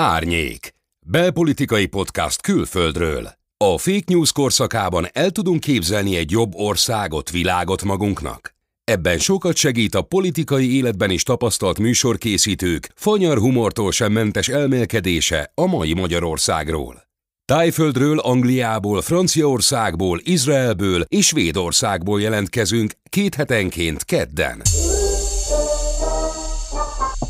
Árnyék. Belpolitikai podcast külföldről. A fake news korszakában el tudunk képzelni egy jobb országot, világot magunknak? Ebben sokat segít a politikai életben is tapasztalt műsorkészítők fanyar humortól sem mentes elmélkedése a mai Magyarországról. Tájföldről, Angliából, Franciaországból, Izraelből és Svédországból jelentkezünk két hetenként kedden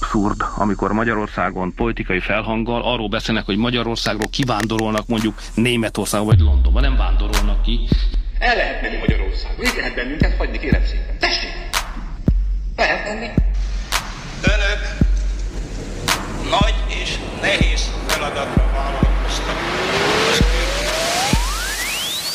abszurd, amikor Magyarországon politikai felhanggal arról beszélnek, hogy Magyarországról kivándorolnak mondjuk Németország vagy Londonba, nem vándorolnak ki. El lehet menni Magyarországon, így lehet bennünket hagyni, kérem szépen. Tessék! Lehet menni. Önök nagy és nehéz feladatra vállalkoztak.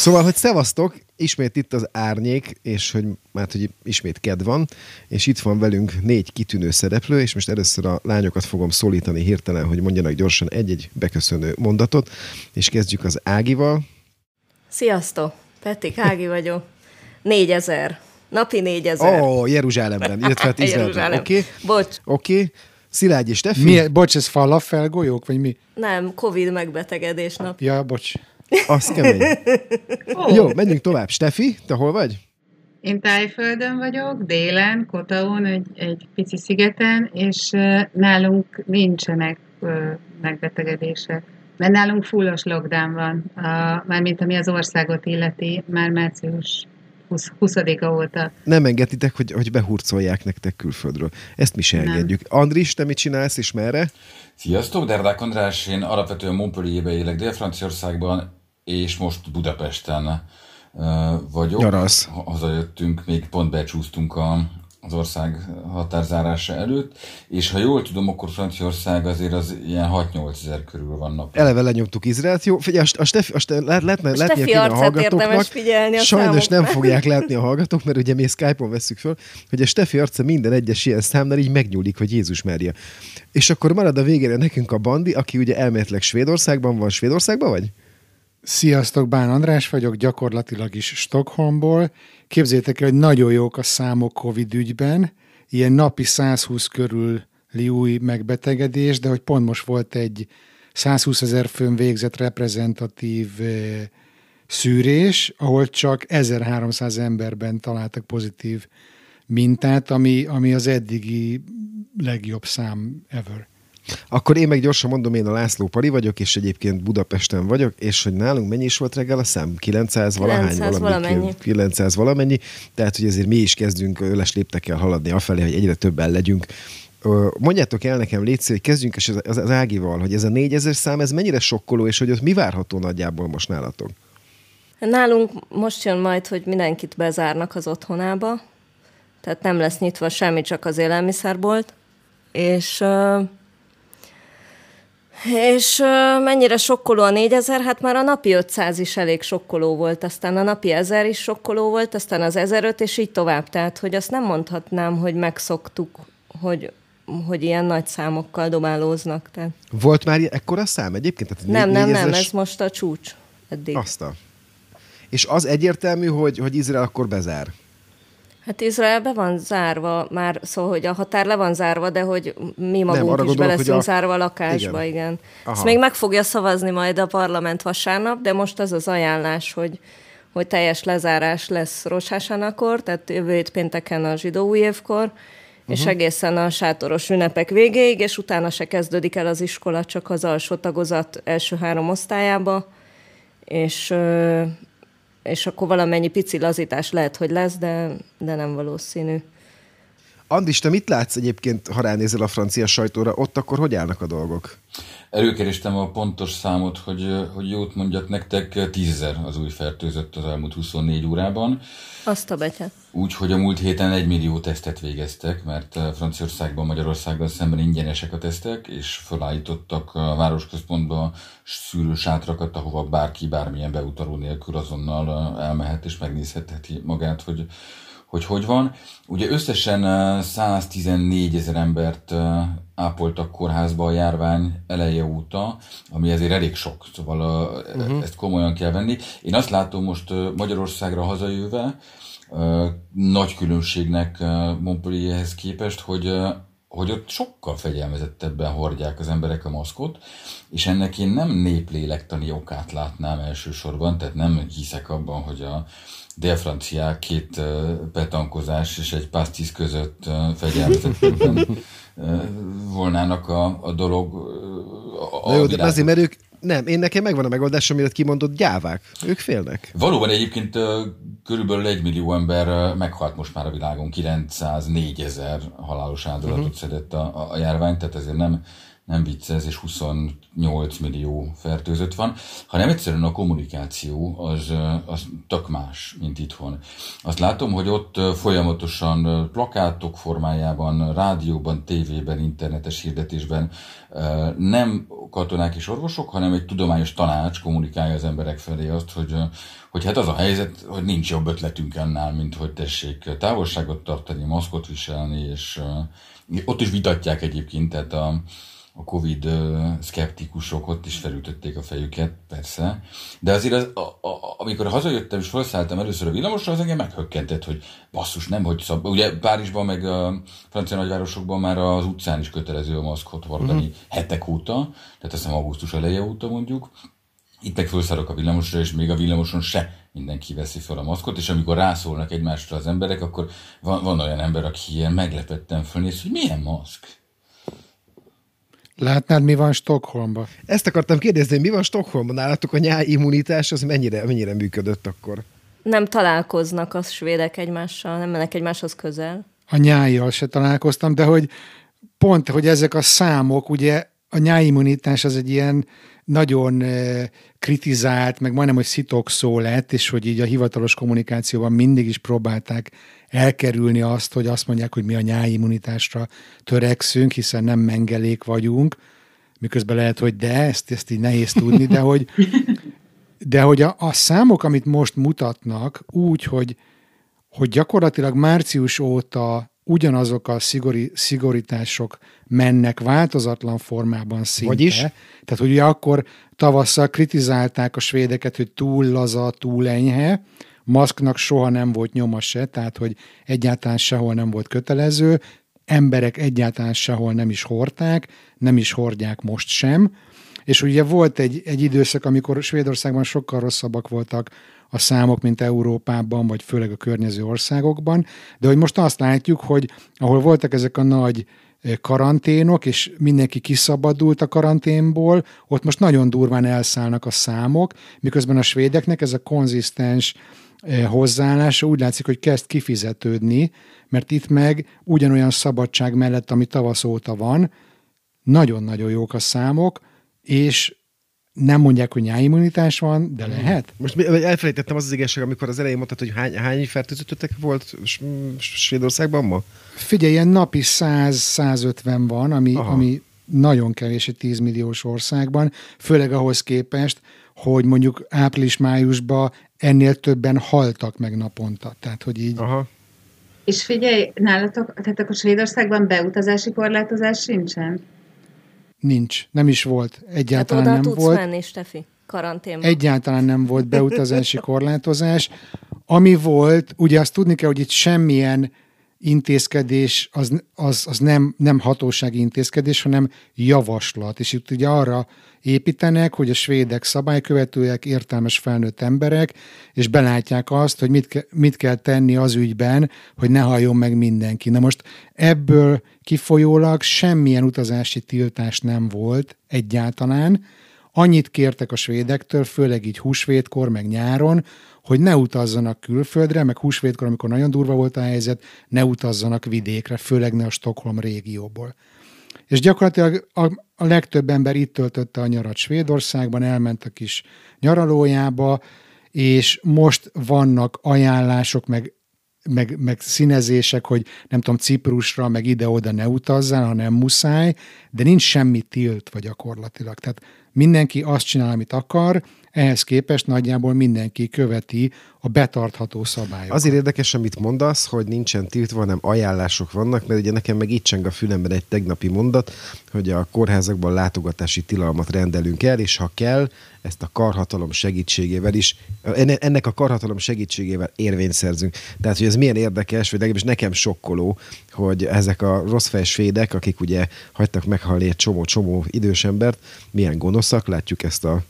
Szóval, hogy szevasztok, ismét itt az árnyék, és hogy már hogy ismét ked van, és itt van velünk négy kitűnő szereplő, és most először a lányokat fogom szólítani hirtelen, hogy mondjanak gyorsan egy-egy beköszönő mondatot, és kezdjük az Ágival. Sziasztok, Petik Ági vagyok. Négyezer. Napi négyezer. Ó, oh, Jeruzsálemben, illetve hát Izraelben. Oké. Okay. Bocs. Oké. Okay. Szilágy és Steffi? Mi, bocs, ez falafel golyók, vagy mi? Nem, Covid megbetegedés nap. Ja, bocs. Az kemény. oh. Jó, menjünk tovább. Steffi, te hol vagy? Én Tájföldön vagyok, délen, Kotaon, egy, egy pici szigeten, és nálunk nincsenek megbetegedések. Mert nálunk fullos lockdown van, uh, mármint ami az országot illeti, már március 20, 20-a óta. Nem engeditek, hogy, hogy behurcolják nektek külföldről. Ezt mi se engedjük. Andris, te mit csinálsz, és merre? Sziasztok, Derdák András, én alapvetően Montpellierbe élek Dél-Franciaországban, és most Budapesten vagyok. Nyarasz. Hazajöttünk, még pont becsúsztunk a, az ország határzárása előtt, és ha jól tudom, akkor Franciaország azért az ilyen 6-8 ezer körül van nap. Eleve lenyomtuk Izraelt, jó, figyelj, a, a Steffi, a Steffi, lehet, lehetne, a Steffi a hallgatóknak, figyelni a sajnos nem fogják látni a hallgatók, mert ugye mi Skype-on veszük föl, hogy a Steffi arca minden egyes ilyen számnál így megnyúlik, hogy Jézus Mária. És akkor marad a végére nekünk a Bandi, aki ugye elméletileg Svédországban van. Svédországban vagy? Sziasztok, Bán András vagyok, gyakorlatilag is Stockholmból. Képzétek el, hogy nagyon jók a számok Covid ügyben, ilyen napi 120 körül új megbetegedés, de hogy pont most volt egy 120 ezer főn végzett reprezentatív szűrés, ahol csak 1300 emberben találtak pozitív mintát, ami, ami az eddigi legjobb szám ever. Akkor én meg gyorsan mondom, én a László Pali vagyok, és egyébként Budapesten vagyok, és hogy nálunk mennyi is volt reggel a szám? 900 valahány? 900 valami, valamennyi. 900 valamennyi, tehát hogy ezért mi is kezdünk öles léptekkel haladni afelé, hogy egyre többen legyünk. Mondjátok el nekem, Léci, hogy kezdjünk az, az, az Ágival, hogy ez a 4000 szám, ez mennyire sokkoló, és hogy ott mi várható nagyjából most nálatok? Nálunk most jön majd, hogy mindenkit bezárnak az otthonába, tehát nem lesz nyitva semmi, csak az élelmiszerbolt, és és mennyire sokkoló a 4000? Hát már a napi 500 is elég sokkoló volt, aztán a napi 1000 is sokkoló volt, aztán az 1005 és így tovább. Tehát, hogy azt nem mondhatnám, hogy megszoktuk, hogy, hogy ilyen nagy számokkal dobálóznak. Tehát. Volt már ekkora szám egyébként? Tehát nem, nem, nem, ez most a csúcs eddig. Azt a. És az egyértelmű, hogy, hogy Izrael akkor bezár? Hát Izrael be van zárva már, szóval, hogy a határ le van zárva, de hogy mi magunk Nem, is gondolok, be leszünk a... zárva a lakásba, igen. igen. Ezt még meg fogja szavazni majd a parlament vasárnap, de most az az ajánlás, hogy hogy teljes lezárás lesz Rosásanakor, tehát jövő hét pénteken a zsidó új évkor, és uh-huh. egészen a sátoros ünnepek végéig, és utána se kezdődik el az iskola, csak az alsó tagozat első három osztályába, és és akkor valamennyi pici lazítás lehet, hogy lesz, de, de nem valószínű. Andis, te mit látsz egyébként, ha ránézel a francia sajtóra, ott akkor hogy állnak a dolgok? Előkerestem a pontos számot, hogy, hogy jót mondjak nektek, tízezer az új fertőzött az elmúlt 24 órában. Azt a betyet. Úgy, hogy a múlt héten egy millió tesztet végeztek, mert Franciaországban, Magyarországgal szemben ingyenesek a tesztek, és felállítottak a városközpontba szűrősátrakat, ahova bárki bármilyen beutaló nélkül azonnal elmehet és megnézhetheti magát, hogy hogy hogy van. Ugye összesen 114 ezer embert ápoltak kórházba a járvány eleje óta, ami ezért elég sok, szóval uh-huh. ezt komolyan kell venni. Én azt látom most Magyarországra hazajöve, nagy különbségnek Montpellierhez képest, hogy hogy ott sokkal fegyelmezettebben hordják az emberek a maszkot, és ennek én nem néplélektani okát látnám elsősorban, tehát nem hiszek abban, hogy a délfranciák két petankozás és egy pásztisz között fegyelmezettebben volnának a, a dolog. A, Na jó, de azért, mert ők, nem, én nekem megvan a megoldás, amit kimondott, gyávák. Ők félnek. Valóban egyébként körülbelül egy millió ember meghalt most már a világon, 904 ezer halálos áldozatot uh-huh. szedett a, a járvány, tehát ezért nem, nem vicc ez, és 28 millió fertőzött van, hanem egyszerűen a kommunikáció az, az tök más, mint itthon. Azt látom, hogy ott folyamatosan plakátok formájában, rádióban, tévében, internetes hirdetésben nem katonák és orvosok, hanem egy tudományos tanács kommunikálja az emberek felé azt, hogy, hogy hát az a helyzet, hogy nincs jobb ötletünk annál, mint hogy tessék távolságot tartani, maszkot viselni, és ott is vitatják egyébként, tehát a, a Covid szkeptikusok ott is felütötték a fejüket, persze. De azért az, a, a, amikor hazajöttem és felszálltam először a villamosra, az engem meghökkentett, hogy basszus, nem, hogy szab... Ugye Párizsban, meg a francia nagyvárosokban már az utcán is kötelező a maszkot hordani uh-huh. hetek óta, tehát azt hiszem augusztus eleje óta mondjuk. Itt meg felszállok a villamosra, és még a villamoson se mindenki veszi fel a maszkot, és amikor rászólnak egymásra az emberek, akkor van, van olyan ember, aki ilyen meglepetten fölnéz, hogy milyen maszk? Látnád, mi van Stockholmban? Ezt akartam kérdezni, mi van Stockholmban? Nálatok a nyáimmunitás, az mennyire, mennyire működött akkor? Nem találkoznak a svédek egymással, nem mennek egymáshoz közel. A nyájjal se találkoztam, de hogy pont, hogy ezek a számok, ugye a nyáimmunitás az egy ilyen nagyon eh, kritizált, meg majdnem, hogy szitok szó lett, és hogy így a hivatalos kommunikációban mindig is próbálták elkerülni azt, hogy azt mondják, hogy mi a nyáimmunitásra törekszünk, hiszen nem mengelék vagyunk, miközben lehet, hogy de, ezt, ezt így nehéz tudni, de hogy, de hogy a, a számok, amit most mutatnak, úgy, hogy, hogy gyakorlatilag március óta ugyanazok a szigori, szigorítások mennek változatlan formában szinte. Vagyis? Tehát, hogy ugye akkor tavasszal kritizálták a svédeket, hogy túl laza, túl enyhe, maszknak soha nem volt nyoma se, tehát, hogy egyáltalán sehol nem volt kötelező, emberek egyáltalán sehol nem is hordták, nem is hordják most sem, és ugye volt egy, egy időszak, amikor Svédországban sokkal rosszabbak voltak a számok, mint Európában, vagy főleg a környező országokban, de hogy most azt látjuk, hogy ahol voltak ezek a nagy karanténok, és mindenki kiszabadult a karanténból, ott most nagyon durván elszállnak a számok, miközben a svédeknek ez a konzisztens hozzáállása úgy látszik, hogy kezd kifizetődni, mert itt meg ugyanolyan szabadság mellett, ami tavasz óta van, nagyon-nagyon jók a számok, és nem mondják, hogy nyáimmunitás van, de lehet. Most elfelejtettem az az igazság, amikor az elején mondtad, hogy hány, hány fertőzöttetek volt Svédországban ma? Figyelj, ilyen napi 100-150 van, ami, ami nagyon kevés egy 10 milliós országban, főleg ahhoz képest, hogy mondjuk április-májusban ennél többen haltak meg naponta. Tehát, hogy így... Aha. És figyelj, nálatok, tehát akkor Svédországban beutazási korlátozás sincsen? Nincs, nem is volt. Egyáltalán Tehát oda nem tudsz volt. menni, Stefi, karanténban. Egyáltalán nem volt beutazási korlátozás. Ami volt, ugye azt tudni kell, hogy itt semmilyen intézkedés az, az, az nem, nem hatósági intézkedés, hanem javaslat. És itt ugye arra építenek, hogy a svédek szabálykövetőek, értelmes felnőtt emberek, és belátják azt, hogy mit, ke, mit kell tenni az ügyben, hogy ne halljon meg mindenki. Na most ebből kifolyólag semmilyen utazási tiltás nem volt egyáltalán. Annyit kértek a svédektől, főleg így húsvétkor, meg nyáron, hogy ne utazzanak külföldre, meg húsvétkor, amikor nagyon durva volt a helyzet, ne utazzanak vidékre, főleg ne a Stockholm régióból. És gyakorlatilag a, a legtöbb ember itt töltötte a nyarat Svédországban, elment a kis nyaralójába, és most vannak ajánlások, meg, meg, meg színezések, hogy nem tudom, Ciprusra, meg ide-oda ne utazzál, ha nem muszáj, de nincs semmi tiltva gyakorlatilag. Tehát mindenki azt csinál, amit akar, ehhez képest nagyjából mindenki követi a betartható szabályokat. Azért érdekes, amit mondasz, hogy nincsen tiltva, hanem ajánlások vannak, mert ugye nekem meg itt cseng a fülemben egy tegnapi mondat, hogy a kórházakban látogatási tilalmat rendelünk el, és ha kell, ezt a karhatalom segítségével is, ennek a karhatalom segítségével érvényt szerzünk. Tehát, hogy ez milyen érdekes, vagy legalábbis nekem sokkoló, hogy ezek a rossz fejsvédek, akik ugye hagytak meghalni egy csomó-csomó idős embert, milyen gonoszak, látjuk ezt a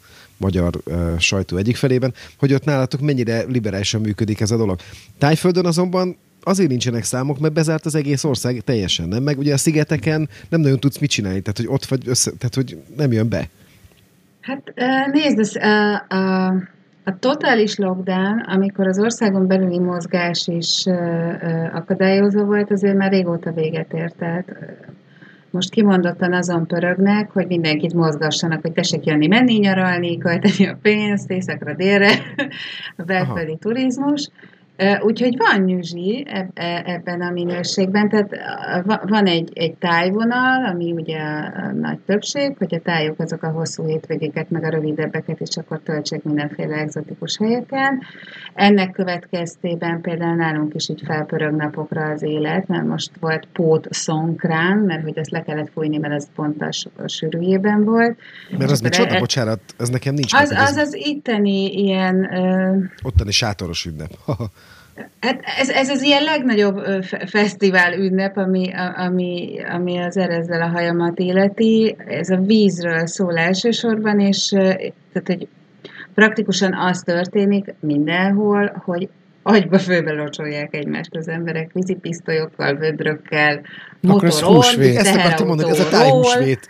magyar uh, sajtó egyik felében, hogy ott nálatok mennyire liberálisan működik ez a dolog. Tájföldön azonban azért nincsenek számok, mert bezárt az egész ország teljesen, nem? Meg ugye a szigeteken nem nagyon tudsz mit csinálni, tehát hogy ott vagy össze, tehát hogy nem jön be. Hát nézd, ez, a, a, a totális lockdown, amikor az országon belüli mozgás is akadályozva volt, azért már régóta véget ért. Tehát most kimondottan azon pörögnek, hogy mindenkit mozgassanak, hogy tessék jönni, menni, nyaralni, költeni a pénzt, északra, délre, belföldi turizmus. Úgyhogy van nyüzsi e, ebben a minőségben, tehát van egy, egy tájvonal, ami ugye a nagy többség, hogy a tájok azok a hosszú hétvégéket, meg a rövidebbeket is akkor töltsék mindenféle egzotikus helyeken. Ennek következtében például nálunk is így felpörög napokra az élet, mert most volt pót szonkrán, mert hogy ezt le kellett fújni, mert ez pont a, sűrűjében volt. Mert az micsoda, e, bocsánat, ez nekem nincs. Az, az az itteni ilyen... Ottani sátoros ünnep. Hát ez, ez az ilyen legnagyobb fesztivál ünnep, ami, ami, ami az erezzel a hajamat életi. Ez a vízről szól elsősorban, és tehát, hogy praktikusan az történik mindenhol, hogy agyba főbe locsolják egymást az emberek vízipisztolyokkal, vödrökkel, motoron, teherautóról, ez a tájhúsvét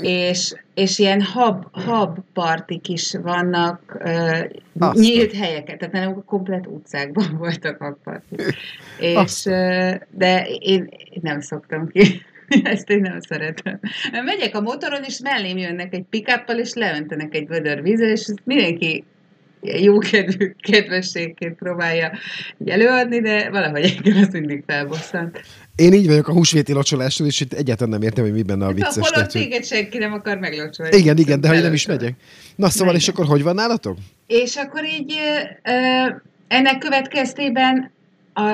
és, és ilyen hab, hab partik is vannak, uh, nyílt helyeket, tehát nem komplet utcákban voltak habpartik. És, uh, de én, én nem szoktam ki. Ezt én nem szeretem. Megyek a motoron, és mellém jönnek egy pikáppal, és leöntenek egy vödör vízzel, és mindenki jó kedvű, kedvességként próbálja előadni, de valahogy engem az mindig felbosszant. Én így vagyok a húsvéti locsolással, és itt egyáltalán nem értem, hogy mi benne a vicces. Hol tehát, téged senki nem akar meglocsolni. Igen, igen, de hogy nem is megyek. Na szóval, és akkor hogy van nálatok? És akkor így ennek következtében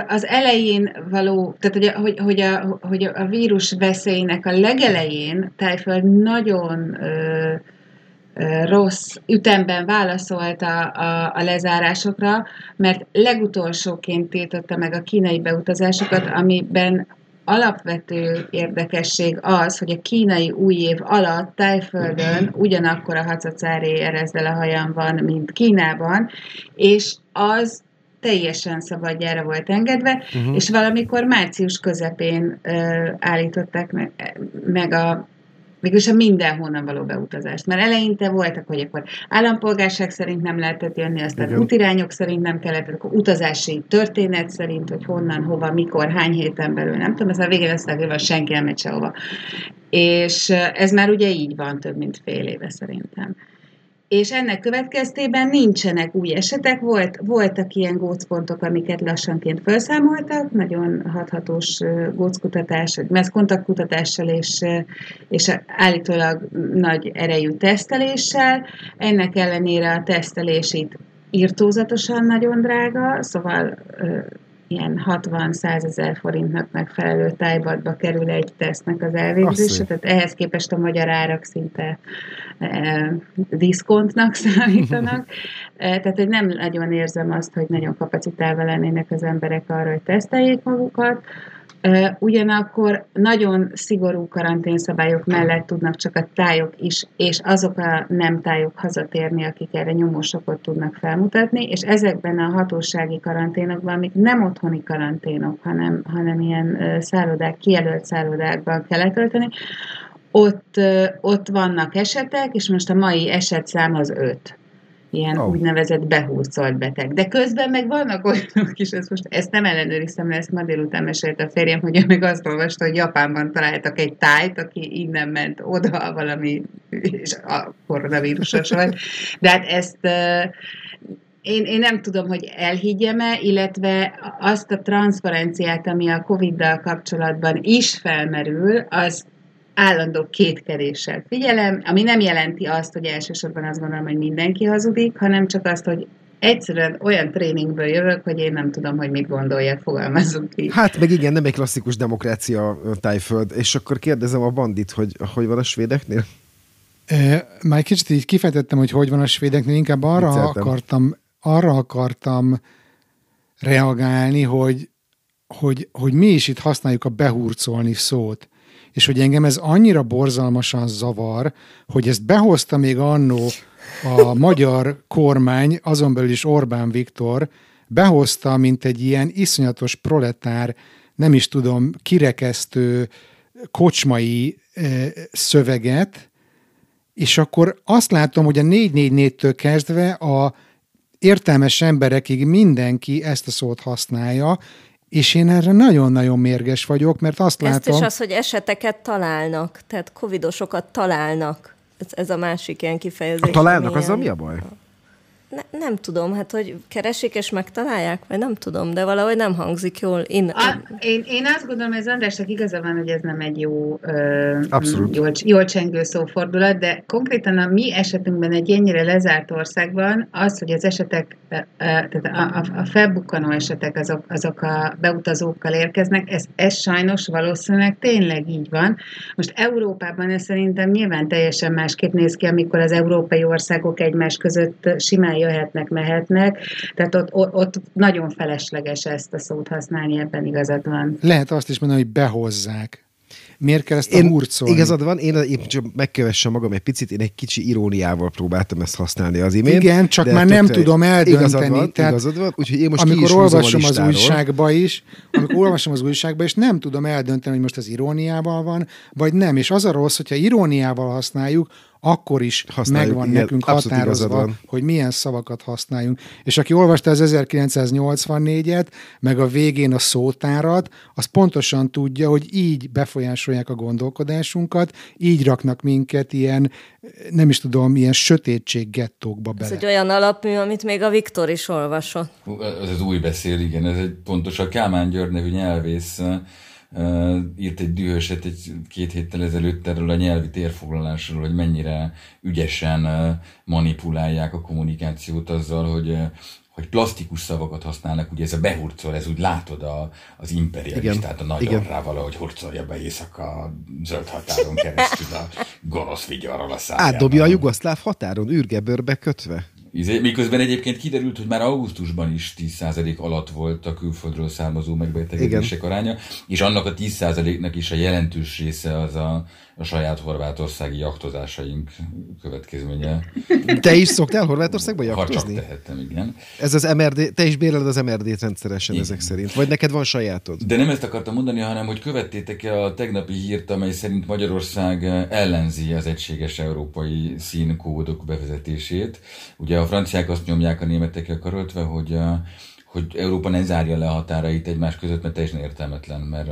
az elején való, tehát hogy, hogy, hogy, a, hogy a vírus veszélynek a legelején Tájföld nagyon ö, rossz ütemben válaszolt a, a, a lezárásokra, mert legutolsóként tiltotta meg a kínai beutazásokat, amiben alapvető érdekesség az, hogy a kínai új év alatt Tájföldön ugyanakkor a hacacári erezzel a hajam van, mint Kínában, és az teljesen szabadjára volt engedve, uh-huh. és valamikor március közepén uh, állították meg, meg a mégis a mindenhonnan való beutazást. Mert eleinte voltak, hogy akkor állampolgárság szerint nem lehetett jönni, aztán Igen. útirányok szerint nem kellett, akkor utazási történet szerint, hogy honnan, hova, mikor, hány héten belül, nem tudom, a végén összegülve senki nem megy sehova. És ez már ugye így van több mint fél éve szerintem és ennek következtében nincsenek új esetek, volt, voltak ilyen gócpontok, amiket lassanként felszámoltak, nagyon hathatós góckutatás, vagy kontaktkutatással és, és állítólag nagy erejű teszteléssel. Ennek ellenére a tesztelés itt írtózatosan nagyon drága, szóval ilyen 60-100 ezer forintnak megfelelő tájbatba kerül egy tesztnek az elvégzése, tehát ehhez képest a magyar árak szinte diszkontnak számítanak. E, tehát, hogy nem nagyon érzem azt, hogy nagyon kapacitálva lennének az emberek arra, hogy teszteljék magukat. Ugyanakkor nagyon szigorú karanténszabályok mellett tudnak csak a tájok is, és azok a nem tájok hazatérni, akik erre nyomósokot tudnak felmutatni, és ezekben a hatósági karanténokban, amik nem otthoni karanténok, hanem, hanem ilyen szállodák, kijelölt szállodákban kell letölteni, ott, ott vannak esetek, és most a mai esetszám az öt ilyen oh. úgynevezett behúzolt beteg. De közben meg vannak olyanok is, ezt most ezt nem ellenőriztem, mert ezt ma délután mesélt a férjem, hogy ő meg azt olvasta, hogy Japánban találtak egy tájt, aki innen ment oda valami, és a koronavírusos volt. De hát ezt én, én nem tudom, hogy elhiggyem-e, illetve azt a transzparenciát, ami a Covid-dal kapcsolatban is felmerül, az állandó kétkedéssel figyelem, ami nem jelenti azt, hogy elsősorban azt gondolom, hogy mindenki hazudik, hanem csak azt, hogy egyszerűen olyan tréningből jövök, hogy én nem tudom, hogy mit gondolják, fogalmazunk ki. Hát meg igen, nem egy klasszikus demokrácia tájföld. És akkor kérdezem a bandit, hogy hogy van a svédeknél? E, már egy kicsit így kifejtettem, hogy hogy van a svédeknél, inkább arra akartam, arra akartam reagálni, hogy, hogy, hogy mi is itt használjuk a behurcolni szót és hogy engem ez annyira borzalmasan zavar, hogy ezt behozta még annó a magyar kormány, azon belül is Orbán Viktor, behozta, mint egy ilyen iszonyatos proletár, nem is tudom, kirekesztő kocsmai e, szöveget, és akkor azt látom, hogy a 444-től kezdve a értelmes emberekig mindenki ezt a szót használja, és én erre nagyon-nagyon mérges vagyok, mert azt Ezt látom... Ezt is az, hogy eseteket találnak, tehát covidosokat találnak. Ez, ez a másik ilyen kifejezés. A találnak, az a mi a baj? Ne, nem tudom, hát hogy keresik és megtalálják, vagy nem tudom, de valahogy nem hangzik jól. Én, a, én, én azt gondolom, hogy az Andrásnak igaza van, hogy ez nem egy jó, ö, jól, jól csengő szófordulat, de konkrétan a mi esetünkben egy ennyire lezárt országban az, hogy az esetek, ö, tehát a, a, a felbukkanó esetek azok, azok a beutazókkal érkeznek, ez, ez sajnos valószínűleg tényleg így van. Most Európában ez szerintem nyilván teljesen másképp néz ki, amikor az európai országok egymás között simán jöhetnek, mehetnek, tehát ott, ott nagyon felesleges ezt a szót használni, ebben igazad van. Lehet azt is mondani, hogy behozzák. Miért kell ezt a én, hurcolni? Igazad van, én, én csak megkövessem magam egy picit, én egy kicsi iróniával próbáltam ezt használni az imént. Igen, csak már nem tudom eldönteni. Igazad van, tehát, igazad van úgyhogy én most amikor olvasom az újságba is, amikor olvasom az újságba, és nem tudom eldönteni, hogy most az iróniával van, vagy nem. És az a rossz, hogyha iróniával használjuk, akkor is Használjuk, megvan igen, nekünk határozva, hogy milyen szavakat használjunk. És aki olvasta az 1984-et, meg a végén a szótárat, az pontosan tudja, hogy így befolyásolják a gondolkodásunkat, így raknak minket ilyen, nem is tudom, ilyen sötétség gettókba bele. Ez egy olyan alapmű, amit még a Viktor is olvasott. Ez az új beszél, igen, ez egy pontos a Kálmán György nevű nyelvész Uh, írt egy dühöset egy két héttel ezelőtt erről a nyelvi térfoglalásról, hogy mennyire ügyesen uh, manipulálják a kommunikációt azzal, hogy uh, hogy plastikus szavakat használnak, ugye ez a behurcol, ez úgy látod a, az imperialistát, a nagy arrá valahogy hurcolja be éjszaka zöld határon keresztül a gonosz vigyarral a szájában. Átdobja a jugoszláv határon, űrgebőrbe kötve. Izé, miközben egyébként kiderült, hogy már augusztusban is 10% alatt volt a külföldről származó megbetegedések aránya, és annak a 10%-nak is a jelentős része az a, a saját horvátországi jaktozásaink következménye. Te is szoktál Horvátországba jaktozni? Ha csak tehettem, igen. Ez az MRD, te is bérled az MRD-t rendszeresen igen. ezek szerint, vagy neked van sajátod? De nem ezt akartam mondani, hanem hogy követtétek-e a tegnapi hírt, amely szerint Magyarország ellenzi az egységes európai színkódok bevezetését. Ugye a franciák azt nyomják a németekkel karöltve, hogy a, hogy Európa ne zárja le a határait egymás között, mert teljesen értelmetlen, mert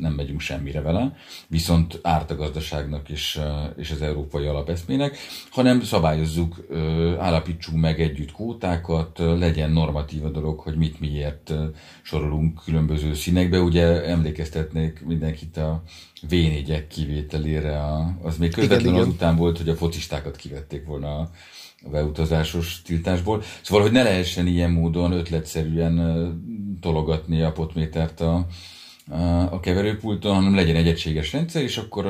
nem megyünk semmire vele, viszont árt a gazdaságnak és, és az európai alapeszmének, hanem szabályozzuk, állapítsunk meg együtt kótákat, legyen normatív a dolog, hogy mit miért sorolunk különböző színekbe. Ugye emlékeztetnék mindenkit a v kivételére, az még közvetlenül azután volt, hogy a focistákat kivették volna a a beutazásos tiltásból. Szóval, hogy ne lehessen ilyen módon ötletszerűen tologatni a potmétert a, a keverőpulton, hanem legyen egy egységes rendszer, és akkor,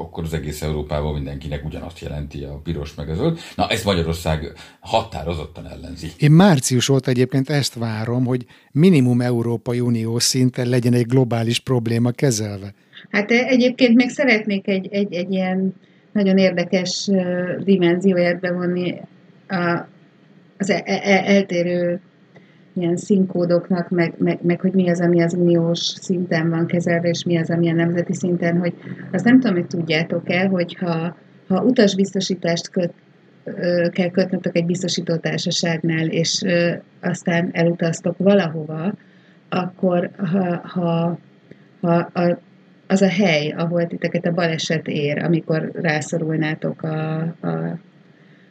akkor az egész Európában mindenkinek ugyanazt jelenti a piros meg a zöld. Na, ezt Magyarország határozottan ellenzi. Én március óta egyébként ezt várom, hogy minimum Európai Unió szinten legyen egy globális probléma kezelve. Hát egyébként még szeretnék egy, egy, egy ilyen nagyon érdekes dimenzióját bevonni a, az e, e, e, eltérő ilyen színkódoknak, meg, meg, meg hogy mi az, ami az uniós szinten van kezelve, és mi az, ami a nemzeti szinten, hogy azt nem tudom, hogy tudjátok-e, hogy ha, utasbiztosítást köt, kell kötnötök egy biztosító társaságnál, és aztán elutaztok valahova, akkor ha, ha, ha a az a hely, ahol titeket a baleset ér, amikor rászorulnátok a, a,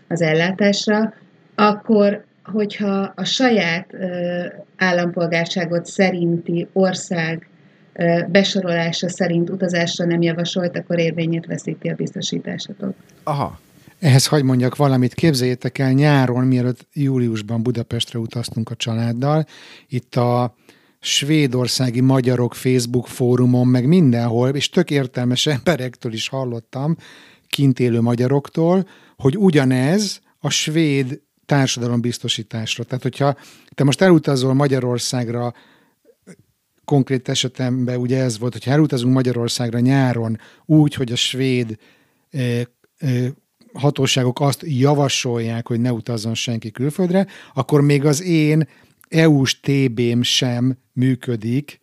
az ellátásra, akkor, hogyha a saját ö, állampolgárságot szerinti ország besorolása szerint utazásra nem javasolt, akkor érvényét veszíti a biztosításatok. Aha. Ehhez hagy mondjak valamit, képzeljétek el nyáron, mielőtt júliusban Budapestre utaztunk a családdal, itt a svédországi magyarok Facebook fórumon, meg mindenhol, és tök értelmes emberektől is hallottam, kint élő magyaroktól, hogy ugyanez a svéd társadalombiztosításra. Tehát, hogyha te most elutazol Magyarországra, konkrét esetemben ugye ez volt, hogyha elutazunk Magyarországra nyáron úgy, hogy a svéd eh, eh, hatóságok azt javasolják, hogy ne utazzon senki külföldre, akkor még az én EU-s TB-m sem működik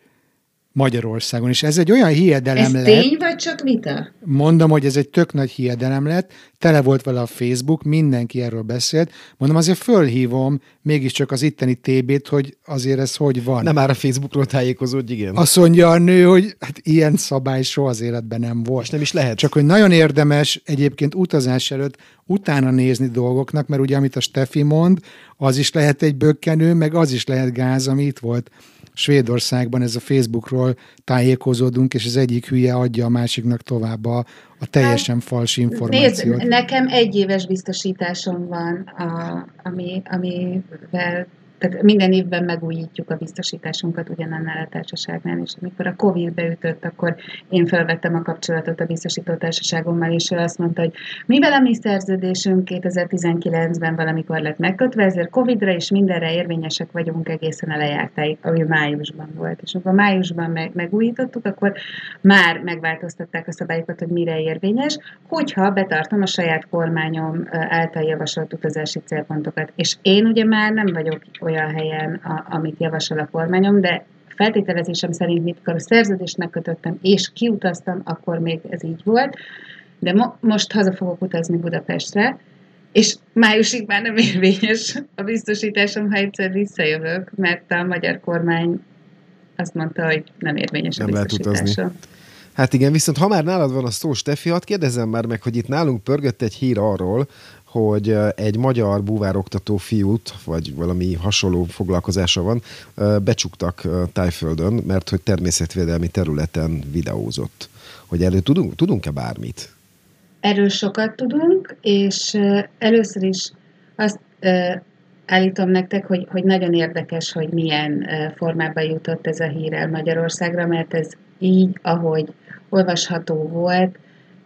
Magyarországon. És ez egy olyan hiedelem ez lett. Ez tény, vagy csak vita? Mondom, hogy ez egy tök nagy hiedelem lett, tele volt vele a Facebook, mindenki erről beszélt. Mondom, azért fölhívom mégiscsak az itteni TB-t, hogy azért ez hogy van. Nem már a Facebookról tájékozódj, igen. Azt mondja a nő, hogy hát ilyen szabály soha az életben nem volt. És nem is lehet. Csak hogy nagyon érdemes egyébként utazás előtt utána nézni dolgoknak, mert ugye amit a Steffi mond, az is lehet egy bökkenő, meg az is lehet gáz, ami itt volt Svédországban ez a Facebookról tájékozódunk, és az egyik hülye adja a másiknak tovább a, a teljesen hát, fals információt. Nézd, nekem egy éves biztosításom van, a, ami, amivel tehát minden évben megújítjuk a biztosításunkat ugyanannál a társaságnál, és amikor a Covid beütött, akkor én felvettem a kapcsolatot a biztosító társaságommal, és ő azt mondta, hogy mivel a mi szerződésünk 2019-ben valamikor lett megkötve, ezért Covid-ra és mindenre érvényesek vagyunk egészen a lejártáig, ami májusban volt. És amikor májusban meg, megújítottuk, akkor már megváltoztatták a szabályokat, hogy mire érvényes, hogyha betartom a saját kormányom által javasolt utazási célpontokat. És én ugye már nem vagyok olyan helyen, a, amit javasol a kormányom, de feltételezésem szerint, mikor a szerződést megkötöttem és kiutaztam, akkor még ez így volt, de mo- most haza fogok utazni Budapestre, és májusig már nem érvényes a biztosításom, ha egyszer visszajövök, mert a magyar kormány azt mondta, hogy nem érvényes nem a biztosításom. Hát igen, viszont ha már nálad van a szó, Steffi, hadd kérdezzem már meg, hogy itt nálunk pörgött egy hír arról, hogy egy magyar búvároktató fiút, vagy valami hasonló foglalkozása van, becsuktak Tájföldön, mert hogy természetvédelmi területen videózott. Hogy erről tudunk, tudunk-e bármit? Erről sokat tudunk, és először is azt állítom nektek, hogy, hogy nagyon érdekes, hogy milyen formában jutott ez a hír el Magyarországra, mert ez így, ahogy olvasható volt,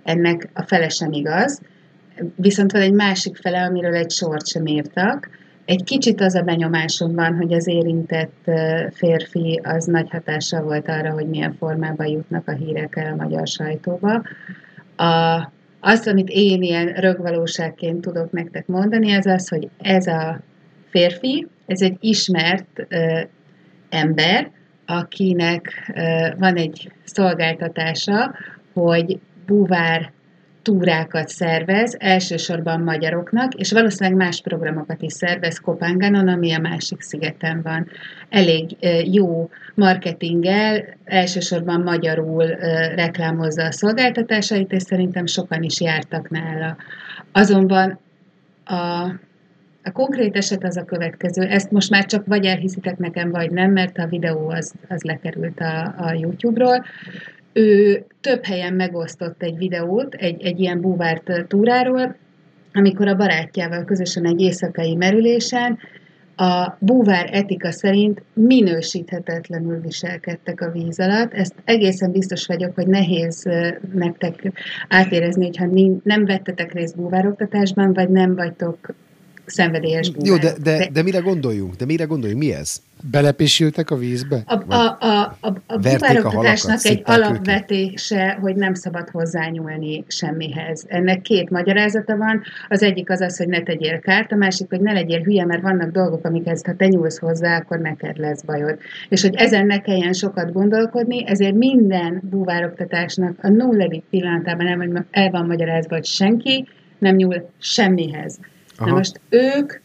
ennek a fele sem igaz. Viszont van egy másik fele, amiről egy sort sem írtak. Egy kicsit az a benyomásom van, hogy az érintett férfi az nagy hatással volt arra, hogy milyen formában jutnak a hírek el a magyar sajtóba. A, azt, amit én ilyen rögvalóságként tudok nektek mondani, az az, hogy ez a férfi, ez egy ismert ö, ember, akinek ö, van egy szolgáltatása, hogy búvár túrákat szervez, elsősorban magyaroknak, és valószínűleg más programokat is szervez Kopánganon, ami a másik szigeten van. Elég jó marketinggel, elsősorban magyarul reklámozza a szolgáltatásait, és szerintem sokan is jártak nála. Azonban a, a konkrét eset az a következő, ezt most már csak vagy elhiszitek nekem, vagy nem, mert a videó az, az lekerült a, a YouTube-ról ő több helyen megosztott egy videót, egy, egy ilyen búvárt túráról, amikor a barátjával közösen egy éjszakai merülésen a búvár etika szerint minősíthetetlenül viselkedtek a víz alatt. Ezt egészen biztos vagyok, hogy nehéz nektek átérezni, hogyha nem vettetek részt búvároktatásban, vagy nem vagytok szenvedélyes búvárok. Jó, de, de, de mire gondoljunk? De mire gondoljunk? Mi ez? Belepésültek a vízbe? A, a, a, a, a búvároktatásnak egy alapvetése, őket. hogy nem szabad hozzányúlni semmihez. Ennek két magyarázata van. Az egyik az az, hogy ne tegyél kárt, a másik, hogy ne legyél hülye, mert vannak dolgok, amikhez ha te nyúlsz hozzá, akkor neked lesz bajod. És hogy ezen ne kelljen sokat gondolkodni, ezért minden búvároktatásnak a nulladik pillanatában el van magyarázva, hogy senki nem nyúl semmihez. Aha. Na most ők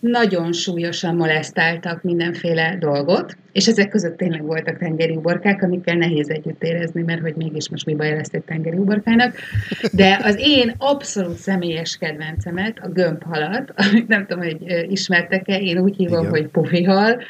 nagyon súlyosan molesztáltak mindenféle dolgot, és ezek között tényleg voltak tengeri uborkák, amikkel nehéz együtt érezni, mert hogy mégis most mi baj lesz egy tengeri uborkának. De az én abszolút személyes kedvencemet, a gömbhalat, amit nem tudom, hogy ismertek-e, én úgy hívom, Igen. hogy pufihal,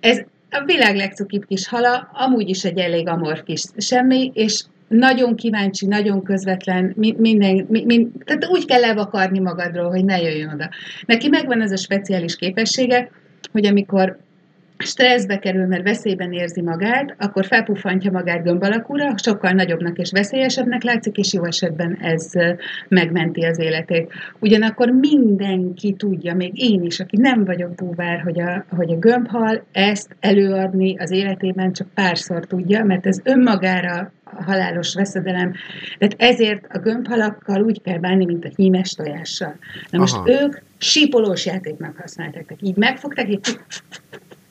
ez a világ legcukibb kis hala, amúgy is egy elég amorf kis semmi, és nagyon kíváncsi, nagyon közvetlen, minden, mind, tehát úgy kell levakarni magadról, hogy ne jöjjön oda. Neki megvan ez a speciális képessége, hogy amikor stresszbe kerül, mert veszélyben érzi magát, akkor felpuffantja magát gömb alakúra, sokkal nagyobbnak és veszélyesebbnek látszik, és jó esetben ez megmenti az életét. Ugyanakkor mindenki tudja, még én is, aki nem vagyok búvár, hogy a, hogy a gömbhal ezt előadni az életében csak párszor tudja, mert ez önmagára halálos veszedelem. Tehát ezért a gömbhalakkal úgy kell bánni, mint a hímes tojással. Na most Aha. ők sípolós játéknak használták. Tehát így megfogták, így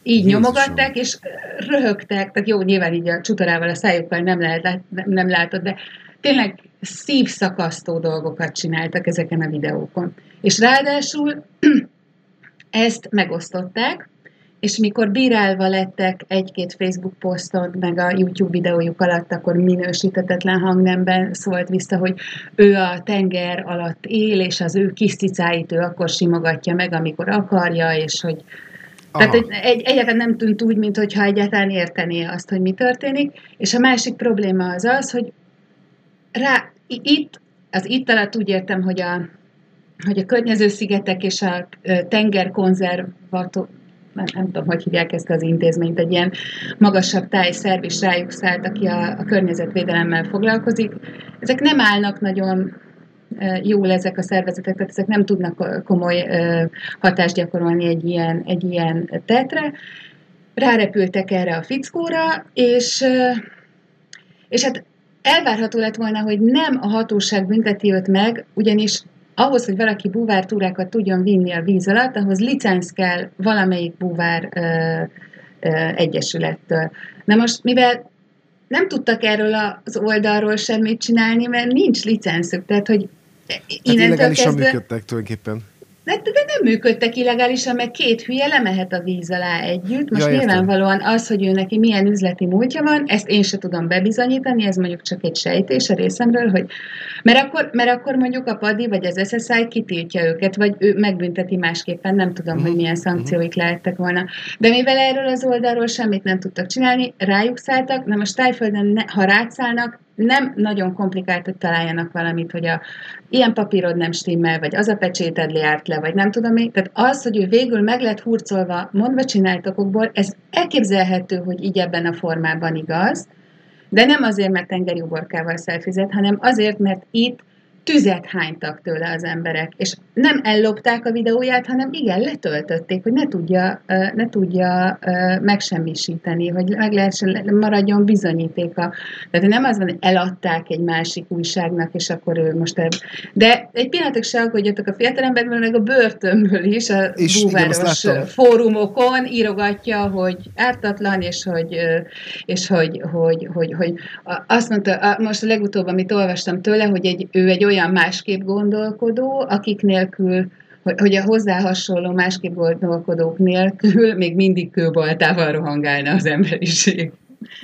így Jézusom. nyomogatták, és röhögtek, tehát jó, nyilván így a csutorával, a szájukkal nem, lehet, nem látod, de tényleg szívszakasztó dolgokat csináltak ezeken a videókon. És ráadásul ezt megosztották, és mikor bírálva lettek egy-két Facebook poszton, meg a YouTube videójuk alatt, akkor minősítetetlen hangnemben szólt vissza, hogy ő a tenger alatt él, és az ő kis cicáit ő akkor simogatja meg, amikor akarja, és hogy Aha. Tehát egy, egy, egyáltalán nem tűnt úgy, mintha egyáltalán értené azt, hogy mi történik. És a másik probléma az az, hogy rá, itt, az itt alatt úgy értem, hogy a, hogy a környező szigetek és a tengerkonzervató, nem, nem tudom, hogy hívják ezt az intézményt, egy ilyen magasabb tájszerv is rájuk szállt, aki a, a környezetvédelemmel foglalkozik. Ezek nem állnak nagyon jól ezek a szervezetek, tehát ezek nem tudnak komoly hatást gyakorolni egy ilyen, egy ilyen tetre. Rárepültek erre a fickóra, és, és hát elvárható lett volna, hogy nem a hatóság bünteti őt meg, ugyanis ahhoz, hogy valaki búvártúrákat tudjon vinni a víz alatt, ahhoz licenc kell valamelyik búvár ö, ö, egyesülettől. Na most, mivel nem tudtak erről az oldalról semmit csinálni, mert nincs licenszük, tehát hogy tehát illegálisan kezdve... működtek tulajdonképpen. De, de nem működtek illegálisan, mert két hülye lemehet a víz alá együtt. Most ja, nyilvánvalóan az, hogy ő neki milyen üzleti múltja van, ezt én se tudom bebizonyítani, ez mondjuk csak egy sejtés a részemről, hogy mert akkor, mert akkor mondjuk a PADI vagy az SSI kitiltja őket, vagy ő megbünteti másképpen, nem tudom, uh-huh. hogy milyen mhm. szankcióik uh-huh. lehettek volna. De mivel erről az oldalról semmit nem tudtak csinálni, rájuk szálltak, na most tájföldön, ne, ha rátszállnak, nem nagyon komplikált, hogy találjanak valamit, hogy a ilyen papírod nem stimmel, vagy az a pecséted leárt le, vagy nem tudom mi. Tehát az, hogy ő végül meg lett hurcolva mondva csináltakokból, ez elképzelhető, hogy így ebben a formában igaz, de nem azért, mert tengeri uborkával szelfizet, hanem azért, mert itt tüzet hánytak tőle az emberek, és nem ellopták a videóját, hanem igen, letöltötték, hogy ne tudja, ne tudja megsemmisíteni, hogy meg lehessen, maradjon bizonyítéka. Tehát nem az van, hogy eladták egy másik újságnak, és akkor ő most ebb. De egy pillanatok se aggódjatok a fiatalemberből, meg a börtönből is, a és búváros igen, fórumokon írogatja, hogy ártatlan, és hogy, és hogy, hogy, hogy, hogy azt mondta, most a legutóbb, amit olvastam tőle, hogy egy, ő egy olyan másképp gondolkodó, akik nélkül, hogy a hozzá hasonló másképp gondolkodók nélkül még mindig kőbaltával rohangálna az emberiség.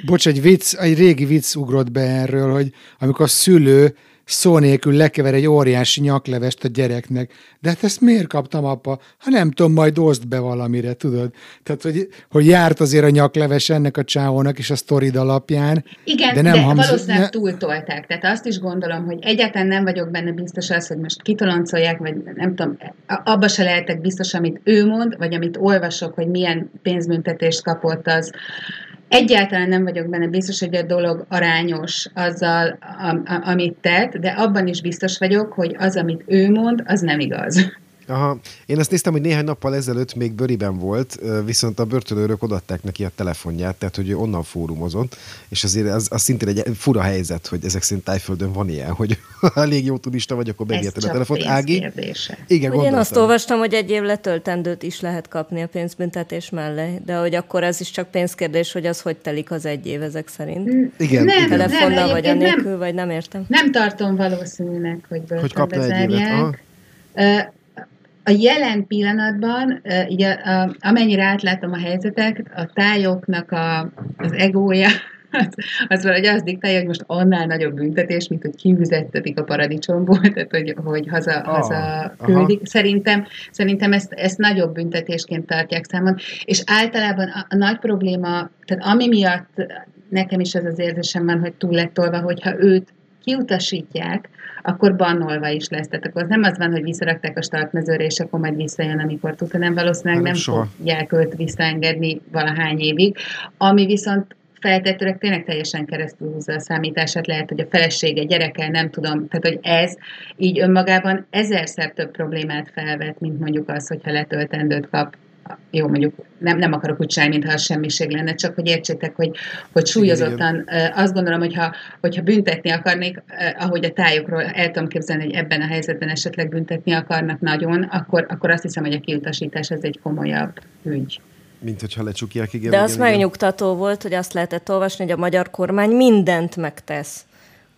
Bocs, egy vicc, egy régi vicc ugrott be erről, hogy amikor a szülő szó nélkül lekever egy óriási nyaklevest a gyereknek. De hát ezt miért kaptam, apa? Ha nem tudom, majd oszd be valamire, tudod? Tehát, hogy, hogy járt azért a nyakleves ennek a csávónak és a sztorid alapján. Igen, de, nem de hamz... valószínűleg ne... túltolták. Tehát azt is gondolom, hogy egyáltalán nem vagyok benne biztos az, hogy most kitoloncolják, vagy nem tudom, abba se lehetek biztos, amit ő mond, vagy amit olvasok, hogy milyen pénzbüntetést kapott az, Egyáltalán nem vagyok benne biztos, hogy a dolog arányos azzal, amit tett, de abban is biztos vagyok, hogy az, amit ő mond, az nem igaz. Aha. Én azt néztem, hogy néhány nappal ezelőtt még Böriben volt, viszont a börtönőrök odatták neki a telefonját, tehát hogy ő onnan fórumozott, és azért az, az szintén egy fura helyzet, hogy ezek szerint Tájföldön van ilyen, hogy elég jó turista vagy, akkor megérted a telefont. Ági? Kérdése. Igen, Én azt olvastam, hogy egy év letöltendőt is lehet kapni a pénzbüntetés mellé, de hogy akkor ez is csak pénzkérdés, hogy az hogy telik az egy év ezek szerint. Mm, igen. Nem, Telefonnal nem, vagy anélkül, nem, vagy nem értem. Nem tartom valószínűnek, hogy börtönbe hogy kapna egy évet. A jelen pillanatban, a, amennyire átlátom a helyzetek, a tájoknak a, az egója az, az valahogy azt diktálja, hogy most annál nagyobb büntetés, mint hogy kiüzettetik a paradicsomból, tehát hogy, hogy haza, oh, haza küldik. Aha. Szerintem, szerintem ezt, ezt nagyobb büntetésként tartják számon, és általában a, a nagy probléma, tehát ami miatt nekem is az az érzésem van, hogy túl lett tolva, hogyha őt kiutasítják, akkor bannolva is lesz. Tehát akkor az nem az van, hogy visszarakták a startmezőre, és akkor majd visszajön, amikor tud, hanem valószínűleg nem, nem fogják őt visszaengedni valahány évig. Ami viszont feltetőleg tényleg teljesen keresztül húzza a számítását, lehet, hogy a felesége, gyereke, nem tudom, tehát hogy ez így önmagában ezerszer több problémát felvet, mint mondjuk az, hogyha letöltendőt kap jó, mondjuk nem, nem akarok úgy csinálni, mintha semmiség lenne, csak hogy értsétek, hogy, hogy súlyozottan, igen. azt gondolom, hogyha, hogyha büntetni akarnék, ahogy a tájokról el tudom képzelni, hogy ebben a helyzetben esetleg büntetni akarnak nagyon, akkor, akkor azt hiszem, hogy a kiutasítás ez egy komolyabb ügy. Mint hogyha lecsukják, igen. De igen, az igen. megnyugtató volt, hogy azt lehetett olvasni, hogy a magyar kormány mindent megtesz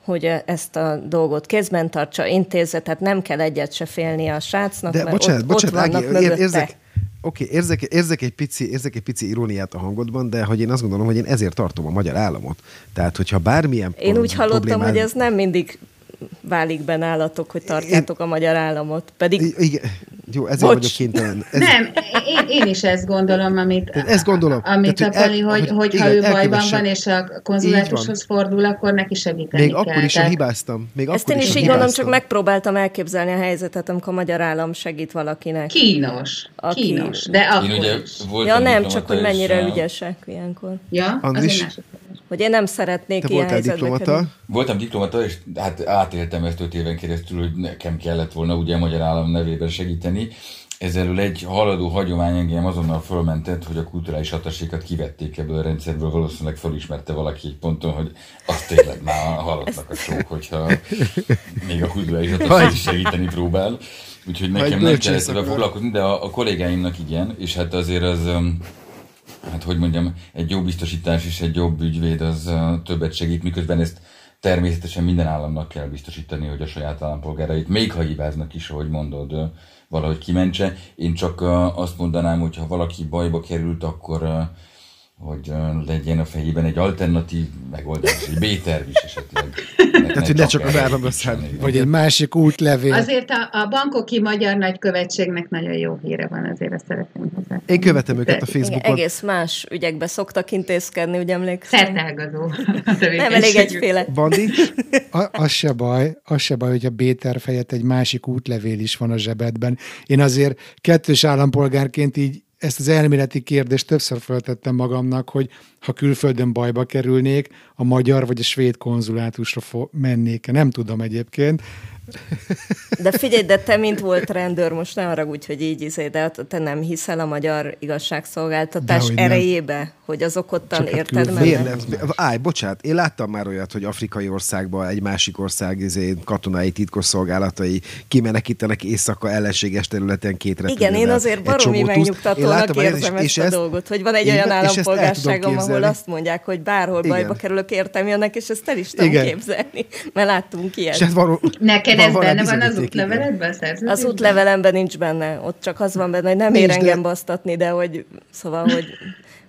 hogy ezt a dolgot kézben tartsa, intézetet, nem kell egyet se félni a srácnak, De mert bocsánat, ott, bocsánat, ott Ági, érzek, Oké, okay, érzek, érzek, egy pici, érzek egy pici iróniát a hangodban, de hogy én azt gondolom, hogy én ezért tartom a magyar államot. Tehát, hogyha bármilyen Én úgy hallottam, problémán... hogy ez nem mindig válik be nálatok, hogy tartjátok én... a magyar államot. Pedig... Igen, jó, ezért Bocs. vagyok kénytelen. Ez... Nem, én, én is ezt gondolom, amit, ezt gondolom. amit Tehát, a Pali, hogy, hogy, hogy igen, ha ő bajban van, és a konzulátushoz fordul, akkor neki segíteni Még kell. akkor is, tehát... hibáztam. Még ezt én is, így gondolom, csak megpróbáltam elképzelni a helyzetet, amikor a magyar állam segít valakinek. Kínos. Aki... Kínos, de akkor én ugye Ja nem, csak hogy mennyire ügyesek ilyenkor. Ja, Andris? Hogy én nem szeretnék Te ilyen helyzetbe diplomata? Voltam diplomata, és hát átéltem ezt öt éven keresztül, hogy nekem kellett volna ugye a magyar állam nevében segíteni. Ezzel egy haladó hagyomány engem azonnal fölmentett, hogy a kulturális hatásékat kivették ebből a rendszerből, valószínűleg felismerte valaki egy ponton, hogy azt tényleg már halottnak a sok, hogyha még a kulturális hatásékat is segíteni próbál. Úgyhogy nekem nem kellett vele foglalkozni, de a, a kollégáimnak igen, és hát azért az hát hogy mondjam, egy jó biztosítás és egy jobb ügyvéd az többet segít, miközben ezt természetesen minden államnak kell biztosítani, hogy a saját állampolgárait, még ha hibáznak is, ahogy mondod, valahogy kimentse. Én csak azt mondanám, hogy ha valaki bajba került, akkor hogy legyen a fejében egy alternatív megoldás, egy B-terv is esetleg. Tehát, hogy ne csak az államra Vagy egy másik útlevél. Azért a, a bankoki magyar nagykövetségnek nagyon jó híre van, azért ezt szeretném hozzá. Én követem őket a Facebookon. Igen, egész más ügyekbe szoktak intézkedni, ugye emlékszem. Szertágazó. Nem elég egyféle. Bandi? A, az se baj, az se baj, hogy a B-terv helyett egy másik útlevél is van a zsebedben. Én azért kettős állampolgárként így ezt az elméleti kérdést többször feltettem magamnak, hogy ha külföldön bajba kerülnék, a magyar vagy a svéd konzulátusra mennék. Nem tudom egyébként, de figyelj, de te mint volt rendőr, most ne arra úgy, hogy így izé, de te nem hiszel a magyar igazságszolgáltatás Dehogy erejébe, nem. hogy azok ottan Csak érted Miért nem? Állj, bocsánat, én láttam már olyat, hogy afrikai országban egy másik ország izé, katonai titkosszolgálatai kimenekítenek éjszaka ellenséges területen két repülővel. Igen, én azért baromi megnyugtatónak érzem és, ezt, ezt a dolgot, hogy van egy olyan állampolgárságom, ahol azt mondják, hogy bárhol Igen. bajba kerülök, értem jönnek, és ezt el is tudom Igen. képzelni, mert láttunk ilyet. Hát való... Neked ez benne van az útleveledben, Az útlevelemben nincs benne. Ott csak az van benne, hogy nem ér engem basztatni, de hogy szóval, hogy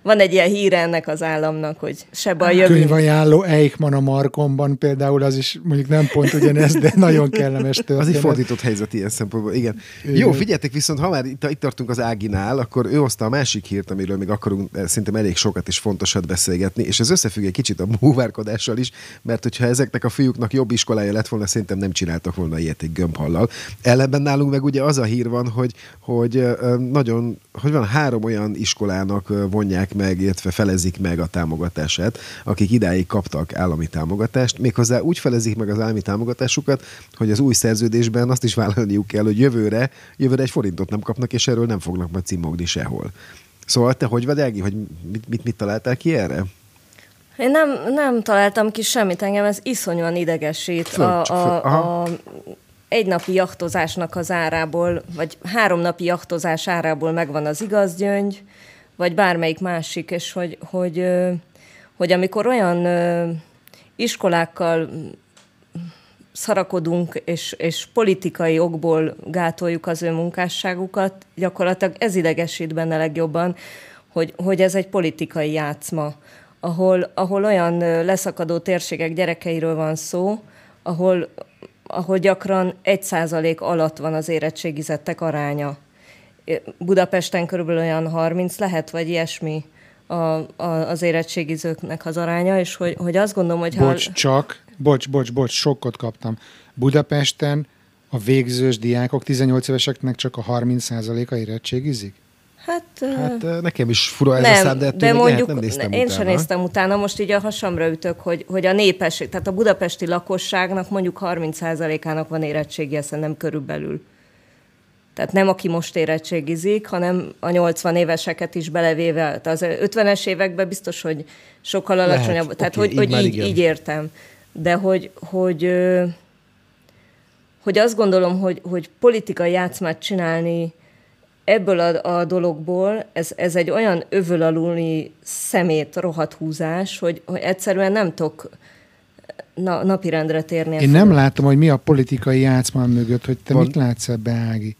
van egy ilyen híre ennek az államnak, hogy se baj, jövünk. Könyvajánló Eichmann a Markomban például, az is mondjuk nem pont ugyanez, de nagyon kellemes történet. Az egy fordított helyzet ilyen szempontból, igen. igen. Jó, figyeljetek, viszont ha már itt, itt tartunk az Áginál, akkor ő hozta a másik hírt, amiről még akarunk eh, szerintem elég sokat és fontosat beszélgetni, és ez összefügg egy kicsit a múvárkodással is, mert hogyha ezeknek a fiúknak jobb iskolája lett volna, szerintem nem csináltak volna ilyet egy gömbhallal. Ellenben nálunk meg ugye az a hír van, hogy, hogy eh, nagyon, hogy van három olyan iskolának eh, vonják meg, illetve felezik meg a támogatását, akik idáig kaptak állami támogatást, méghozzá úgy felezik meg az állami támogatásukat, hogy az új szerződésben azt is vállalniuk kell, hogy jövőre, jövőre egy forintot nem kapnak, és erről nem fognak majd cimogni sehol. Szóval te hogy vagy, Ági, hogy mit, mit, mit találtál ki erre? Én nem, nem találtam ki semmit, engem ez iszonyúan idegesít. Föl, a, a, a, egy napi jachtozásnak az árából, vagy három napi jachtozás árából megvan az igaz gyöngy, vagy bármelyik másik, és hogy, hogy, hogy amikor olyan iskolákkal szarakodunk, és, és politikai okból gátoljuk az ő munkásságukat, gyakorlatilag ez idegesít benne legjobban, hogy, hogy ez egy politikai játszma, ahol, ahol olyan leszakadó térségek gyerekeiről van szó, ahol, ahol gyakran egy százalék alatt van az érettségizettek aránya. Budapesten körülbelül olyan 30 lehet, vagy ilyesmi a, a, az érettségizőknek az aránya, és hogy, hogy azt gondolom, hogy... Bocs, ha... csak, bocs, bocs, bocs, sokkot kaptam. Budapesten a végzős diákok 18 éveseknek csak a 30%-a érettségizik? Hát, hát nekem is fura ez nem, a szám, de, de mondjuk nem néztem én utána. sem néztem utána, most így a hasamra ütök, hogy, hogy a népesség, tehát a budapesti lakosságnak mondjuk 30%-ának van érettségi, nem körülbelül. Tehát nem aki most érettségizik, hanem a 80 éveseket is belevéve. Az 50-es években biztos, hogy sokkal alacsonyabb. Lehet, tehát, okay, hogy, így, hogy így, így értem. De hogy, hogy, hogy azt gondolom, hogy, hogy politikai játszmát csinálni ebből a, a dologból, ez, ez egy olyan övöl alulni szemét rohadt húzás, hogy, hogy egyszerűen nem tudok na, napirendre térni. Én nem látom, hogy mi a politikai játszma mögött, hogy te Van. mit látsz ebbe, Ági?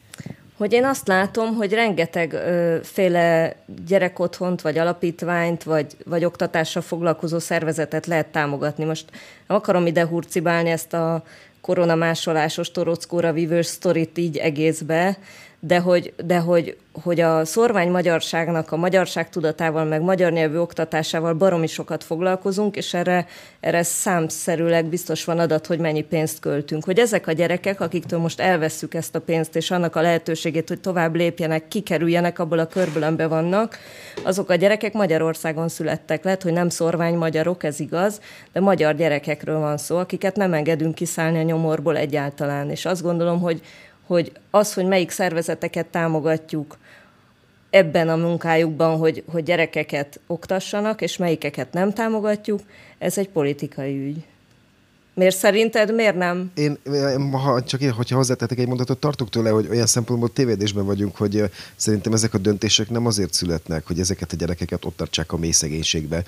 Hogy én azt látom, hogy rengeteg ö, féle gyerekotthont, vagy alapítványt, vagy, vagy oktatással foglalkozó szervezetet lehet támogatni. Most nem akarom ide hurcibálni ezt a koronamásolásos torockóra vívős sztorit így egészbe, de hogy, de hogy, hogy a szorvány magyarságnak a magyarság tudatával, meg magyar nyelvű oktatásával baromi sokat foglalkozunk, és erre, erre számszerűleg biztos van adat, hogy mennyi pénzt költünk. Hogy ezek a gyerekek, akiktől most elvesszük ezt a pénzt, és annak a lehetőségét, hogy tovább lépjenek, kikerüljenek abból a körből, amiben vannak, azok a gyerekek Magyarországon születtek. Lehet, hogy nem szorvány magyarok, ez igaz, de magyar gyerekekről van szó, akiket nem engedünk kiszállni a nyomorból egyáltalán. És azt gondolom, hogy hogy az, hogy melyik szervezeteket támogatjuk ebben a munkájukban, hogy, hogy gyerekeket oktassanak, és melyikeket nem támogatjuk, ez egy politikai ügy. Miért szerinted, miért nem? Én, ha csak én, hogyha hozzátettek egy mondatot, tartok tőle, hogy olyan szempontból tévedésben vagyunk, hogy szerintem ezek a döntések nem azért születnek, hogy ezeket a gyerekeket ott tartsák a mély szegénységbe,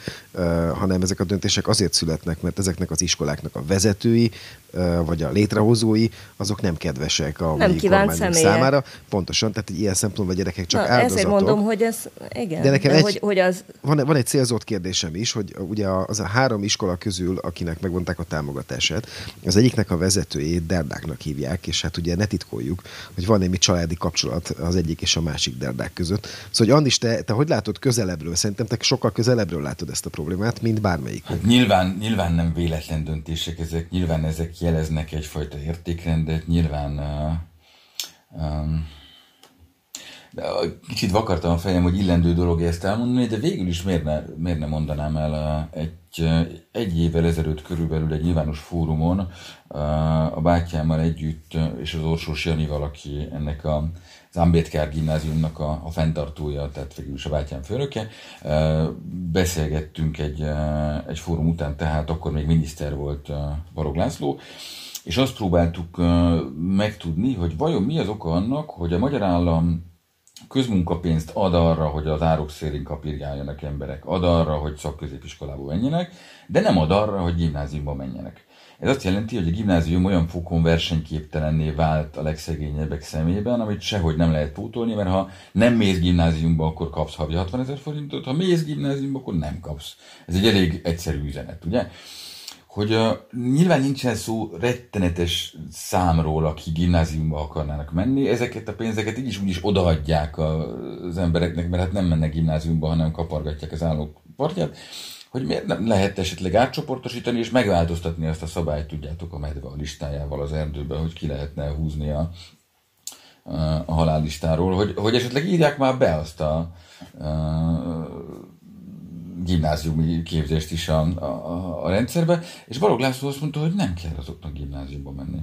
hanem ezek a döntések azért születnek, mert ezeknek az iskoláknak a vezetői, vagy a létrehozói, azok nem kedvesek a nem kormányunk számára. Pontosan, tehát egy ilyen szempontból a gyerekek csak Na, áldozatok. Ezért mondom, hogy ez, igen, de nekem de egy, hogy, hogy az... Van, van egy célzott kérdésem is, hogy ugye az a három iskola közül, akinek megvonták a támogatását, az egyiknek a vezetőjét Derdáknak hívják, és hát ugye ne titkoljuk, hogy van némi családi kapcsolat az egyik és a másik Derdák között. Szóval, hogy Andis, te, te hogy látod közelebbről? Szerintem te sokkal közelebbről látod ezt a problémát, mint bármelyik. Hát nyilván, nyilván nem véletlen döntések ezek, nyilván ezek jeleznek egyfajta értékrendet, nyilván uh, um, de kicsit vakartam a fejem, hogy illendő dolog ezt elmondani, de végül is miért ne, miért ne mondanám el egy, egy évvel ezelőtt körülbelül egy nyilvános fórumon a bátyámmal együtt, és az Orsós Janival, aki ennek a, az Ambedkár gimnáziumnak a, a fenntartója, tehát végül is a bátyám főnöke, beszélgettünk egy, egy fórum után, tehát akkor még miniszter volt Balog László, és azt próbáltuk megtudni, hogy vajon mi az oka annak, hogy a magyar állam közmunkapénzt ad arra, hogy az árok szélén kapirgáljanak emberek, ad arra, hogy szakközépiskolába menjenek, de nem ad arra, hogy gimnáziumba menjenek. Ez azt jelenti, hogy a gimnázium olyan fokon versenyképtelenné vált a legszegényebbek szemében, amit sehogy nem lehet pótolni, mert ha nem mész gimnáziumba, akkor kapsz havi 60 ezer forintot, ha mész gimnáziumba, akkor nem kapsz. Ez egy elég egyszerű üzenet, ugye? Hogy uh, nyilván nincsen szó rettenetes számról, aki gimnáziumba akarnának menni, ezeket a pénzeket így is úgy is odaadják az embereknek, mert hát nem mennek gimnáziumba, hanem kapargatják az állók partját, hogy miért nem lehet esetleg átcsoportosítani és megváltoztatni azt a szabályt, tudjátok, a medve a listájával az erdőben, hogy ki lehetne húzni a, a halállistáról, hogy, hogy esetleg írják már be azt a, a gimnáziumi képzést is a, a, a rendszerbe, és Balog László azt mondta, hogy nem kell azoknak gimnáziumba menni.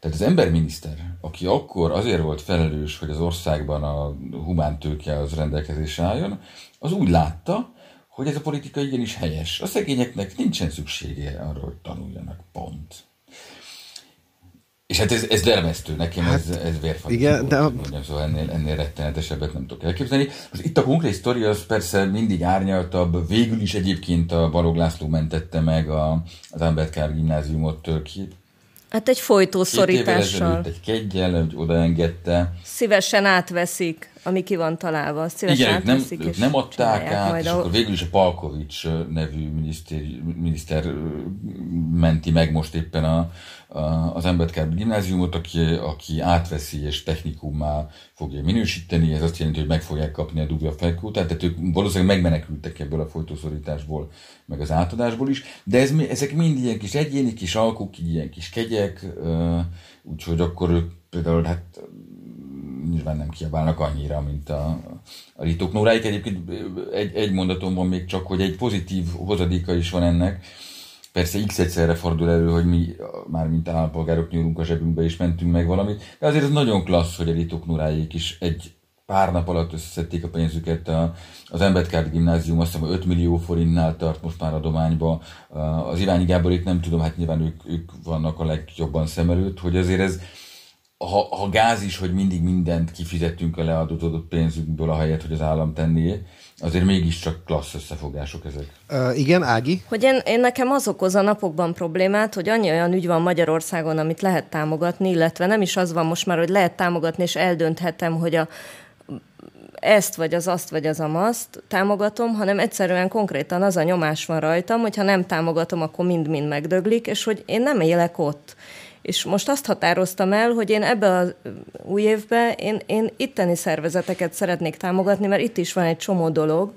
Tehát az emberminiszter, aki akkor azért volt felelős, hogy az országban a humántőke az rendelkezésre álljon, az úgy látta, hogy ez a politika igenis helyes. A szegényeknek nincsen szüksége arra, hogy tanuljanak, pont. És hát ez, ez dermesztő, nekem hát, ez, ez vérfagy. Igen, de... A... Mondjam, szóval ennél, ennél rettenetesebbet nem tudok elképzelni. Most itt a konkrét sztori az persze mindig árnyaltabb, végül is egyébként a Balog László mentette meg a, az Ambedkár gimnáziumot ki, Hát egy folytószorítással. egy keggyel, hogy odaengedte. Szívesen átveszik, ami ki van találva. Szívesen Igen, nem, ők nem adták át, majd és a... akkor végül is a Palkovics nevű miniszter, miniszter menti meg most éppen a, az Embedkár gimnáziumot, aki, aki átveszi és technikummá fogja minősíteni, ez azt jelenti, hogy meg fogják kapni a dugja felkótát, tehát ők valószínűleg megmenekültek ebből a folytószorításból, meg az átadásból is, de ez, ezek mind ilyen kis egyéni kis alkuk, ilyen kis kegyek, úgyhogy akkor ők például hát nyilván nem kiabálnak annyira, mint a, a ritok nóráik. Egyébként egy, egy mondatom van még csak, hogy egy pozitív hozadéka is van ennek, Persze x egyszerre fordul elő, hogy mi már mint állampolgárok nyúlunk a zsebünkbe és mentünk meg valamit, de azért ez nagyon klassz, hogy a Ritok Nuráék is egy pár nap alatt összeszedték a pénzüket. Az Embedkárdi Gimnázium azt hiszem 5 millió forintnál tart most már adományba. Az Iványi Gáborék nem tudom, hát nyilván ők, ők vannak a legjobban szem előtt, hogy azért ez, ha, ha gáz is, hogy mindig mindent kifizettünk a leadott pénzünkből, ahelyett, hogy az állam tenné, azért mégiscsak klassz összefogások ezek. Uh, igen, Ági? Hogy én, én nekem az okoz a napokban problémát, hogy annyi olyan ügy van Magyarországon, amit lehet támogatni, illetve nem is az van most már, hogy lehet támogatni, és eldönthetem, hogy a, ezt, vagy az azt, vagy az amaszt támogatom, hanem egyszerűen konkrétan az a nyomás van rajtam, hogy ha nem támogatom, akkor mind-mind megdöglik, és hogy én nem élek ott. És most azt határoztam el, hogy én ebbe az új évbe én, én itteni szervezeteket szeretnék támogatni, mert itt is van egy csomó dolog,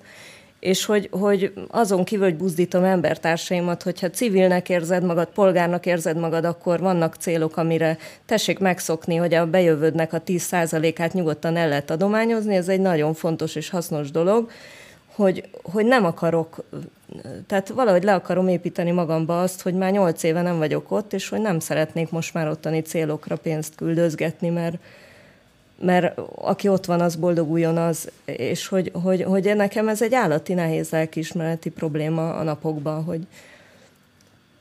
és hogy, hogy azon kívül, hogy buzdítom embertársaimat, hogyha civilnek érzed magad, polgárnak érzed magad, akkor vannak célok, amire tessék megszokni, hogy a bejövődnek a 10%-át nyugodtan el lehet adományozni, ez egy nagyon fontos és hasznos dolog, hogy, hogy nem akarok, tehát valahogy le akarom építeni magamba azt, hogy már nyolc éve nem vagyok ott, és hogy nem szeretnék most már ottani célokra pénzt küldözgetni, mert, mert aki ott van, az boldoguljon az, és hogy, hogy, hogy nekem ez egy állati nehéz lelkiismereti probléma a napokban, hogy,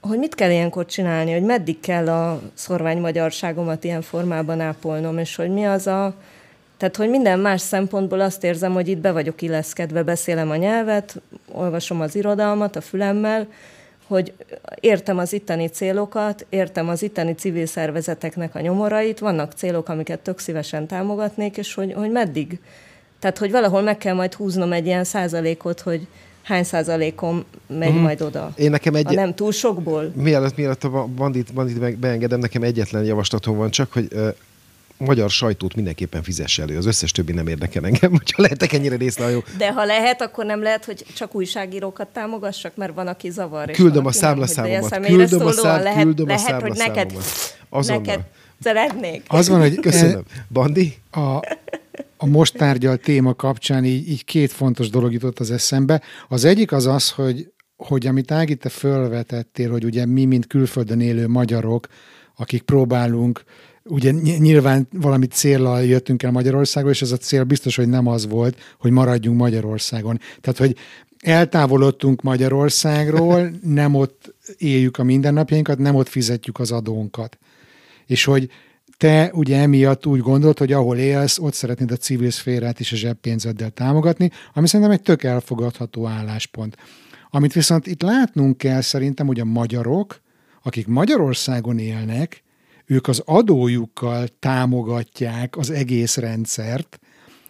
hogy mit kell ilyenkor csinálni, hogy meddig kell a szorvány magyarságomat ilyen formában ápolnom, és hogy mi az a, tehát, hogy minden más szempontból azt érzem, hogy itt be vagyok illeszkedve, beszélem a nyelvet, olvasom az irodalmat a fülemmel, hogy értem az itteni célokat, értem az itteni civil szervezeteknek a nyomorait, vannak célok, amiket tök szívesen támogatnék, és hogy, hogy meddig. Tehát, hogy valahol meg kell majd húznom egy ilyen százalékot, hogy hány százalékom megy mm. majd oda. Én nekem egy... A nem túl sokból? Mielőtt, mielőtt a bandit, bandit beengedem, nekem egyetlen javaslatom van csak, hogy magyar sajtót mindenképpen fizesse elő. Az összes többi nem érdekel engem, hogyha lehetek ennyire részlehajó. De ha lehet, akkor nem lehet, hogy csak újságírókat támogassak, mert van, aki zavar. Küldöm a számlaszámomat. Küldöm a, szám, lehet, küldöm a lehet, hogy neked, neked szeretnék. Az van, hogy köszönöm. Bandi? A, a most tárgyalt téma kapcsán így, így két fontos dolog jutott az eszembe. Az egyik az az, hogy, hogy amit Ági, te fölvetettél, hogy ugye mi, mint külföldön élő magyarok, akik próbálunk ugye nyilván valami célral jöttünk el Magyarországról, és ez a cél biztos, hogy nem az volt, hogy maradjunk Magyarországon. Tehát, hogy eltávolodtunk Magyarországról, nem ott éljük a mindennapjainkat, nem ott fizetjük az adónkat. És hogy te ugye emiatt úgy gondolt, hogy ahol élsz, ott szeretnéd a civil szférát is a zseppénzeddel támogatni, ami szerintem egy tök elfogadható álláspont. Amit viszont itt látnunk kell szerintem, hogy a magyarok, akik Magyarországon élnek, ők az adójukkal támogatják az egész rendszert,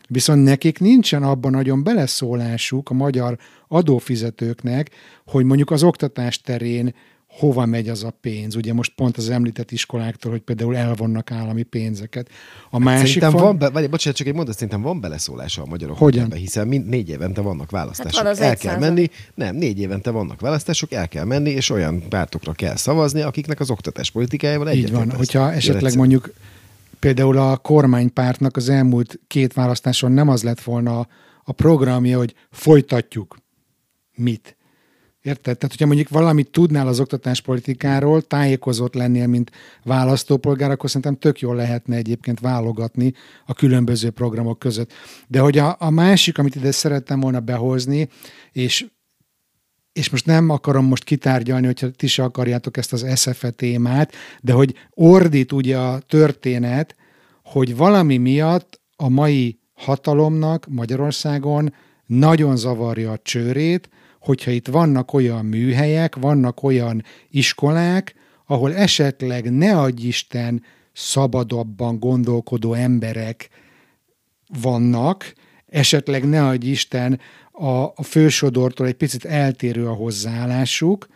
viszont nekik nincsen abban nagyon beleszólásuk a magyar adófizetőknek, hogy mondjuk az oktatás terén hova megy az a pénz. Ugye most pont az említett iskoláktól, hogy például elvonnak állami pénzeket. A hát másik szerintem van, van be, vagy, bocsánat, csak egy mondat, szerintem van beleszólása a magyarok Hogyan? Ebbe, hiszen mind, négy évente vannak választások. Hát van el kell menni, nem, négy évente vannak választások, el kell menni, és olyan pártokra kell szavazni, akiknek az oktatás politikájával egyetlen. Így van, hogyha esetleg mondjuk például a kormánypártnak az elmúlt két választáson nem az lett volna a programja, hogy folytatjuk. Mit? Érted? Tehát, hogyha mondjuk valamit tudnál az oktatáspolitikáról, tájékozott lennél, mint választópolgár, akkor szerintem tök jól lehetne egyébként válogatni a különböző programok között. De hogy a, a másik, amit ide szerettem volna behozni, és és most nem akarom most kitárgyalni, hogyha ti se akarjátok ezt az SFE témát, de hogy ordít ugye a történet, hogy valami miatt a mai hatalomnak Magyarországon nagyon zavarja a csőrét, hogyha itt vannak olyan műhelyek, vannak olyan iskolák, ahol esetleg ne adj Isten szabadabban gondolkodó emberek vannak, esetleg ne adj Isten a, a fősodortól egy picit eltérő a hozzáállásuk,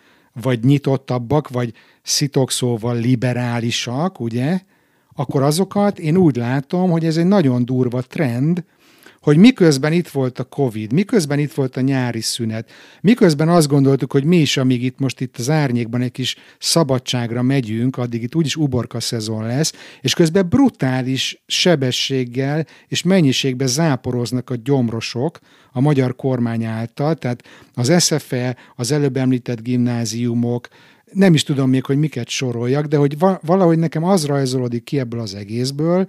vagy nyitottabbak, vagy szitokszóval liberálisak, ugye, akkor azokat én úgy látom, hogy ez egy nagyon durva trend, hogy miközben itt volt a Covid, miközben itt volt a nyári szünet, miközben azt gondoltuk, hogy mi is, amíg itt most itt az árnyékban egy kis szabadságra megyünk, addig itt úgyis uborka szezon lesz, és közben brutális sebességgel és mennyiségben záporoznak a gyomrosok a magyar kormány által, tehát az SFE, az előbb említett gimnáziumok, nem is tudom még, hogy miket soroljak, de hogy valahogy nekem az rajzolódik ki ebből az egészből,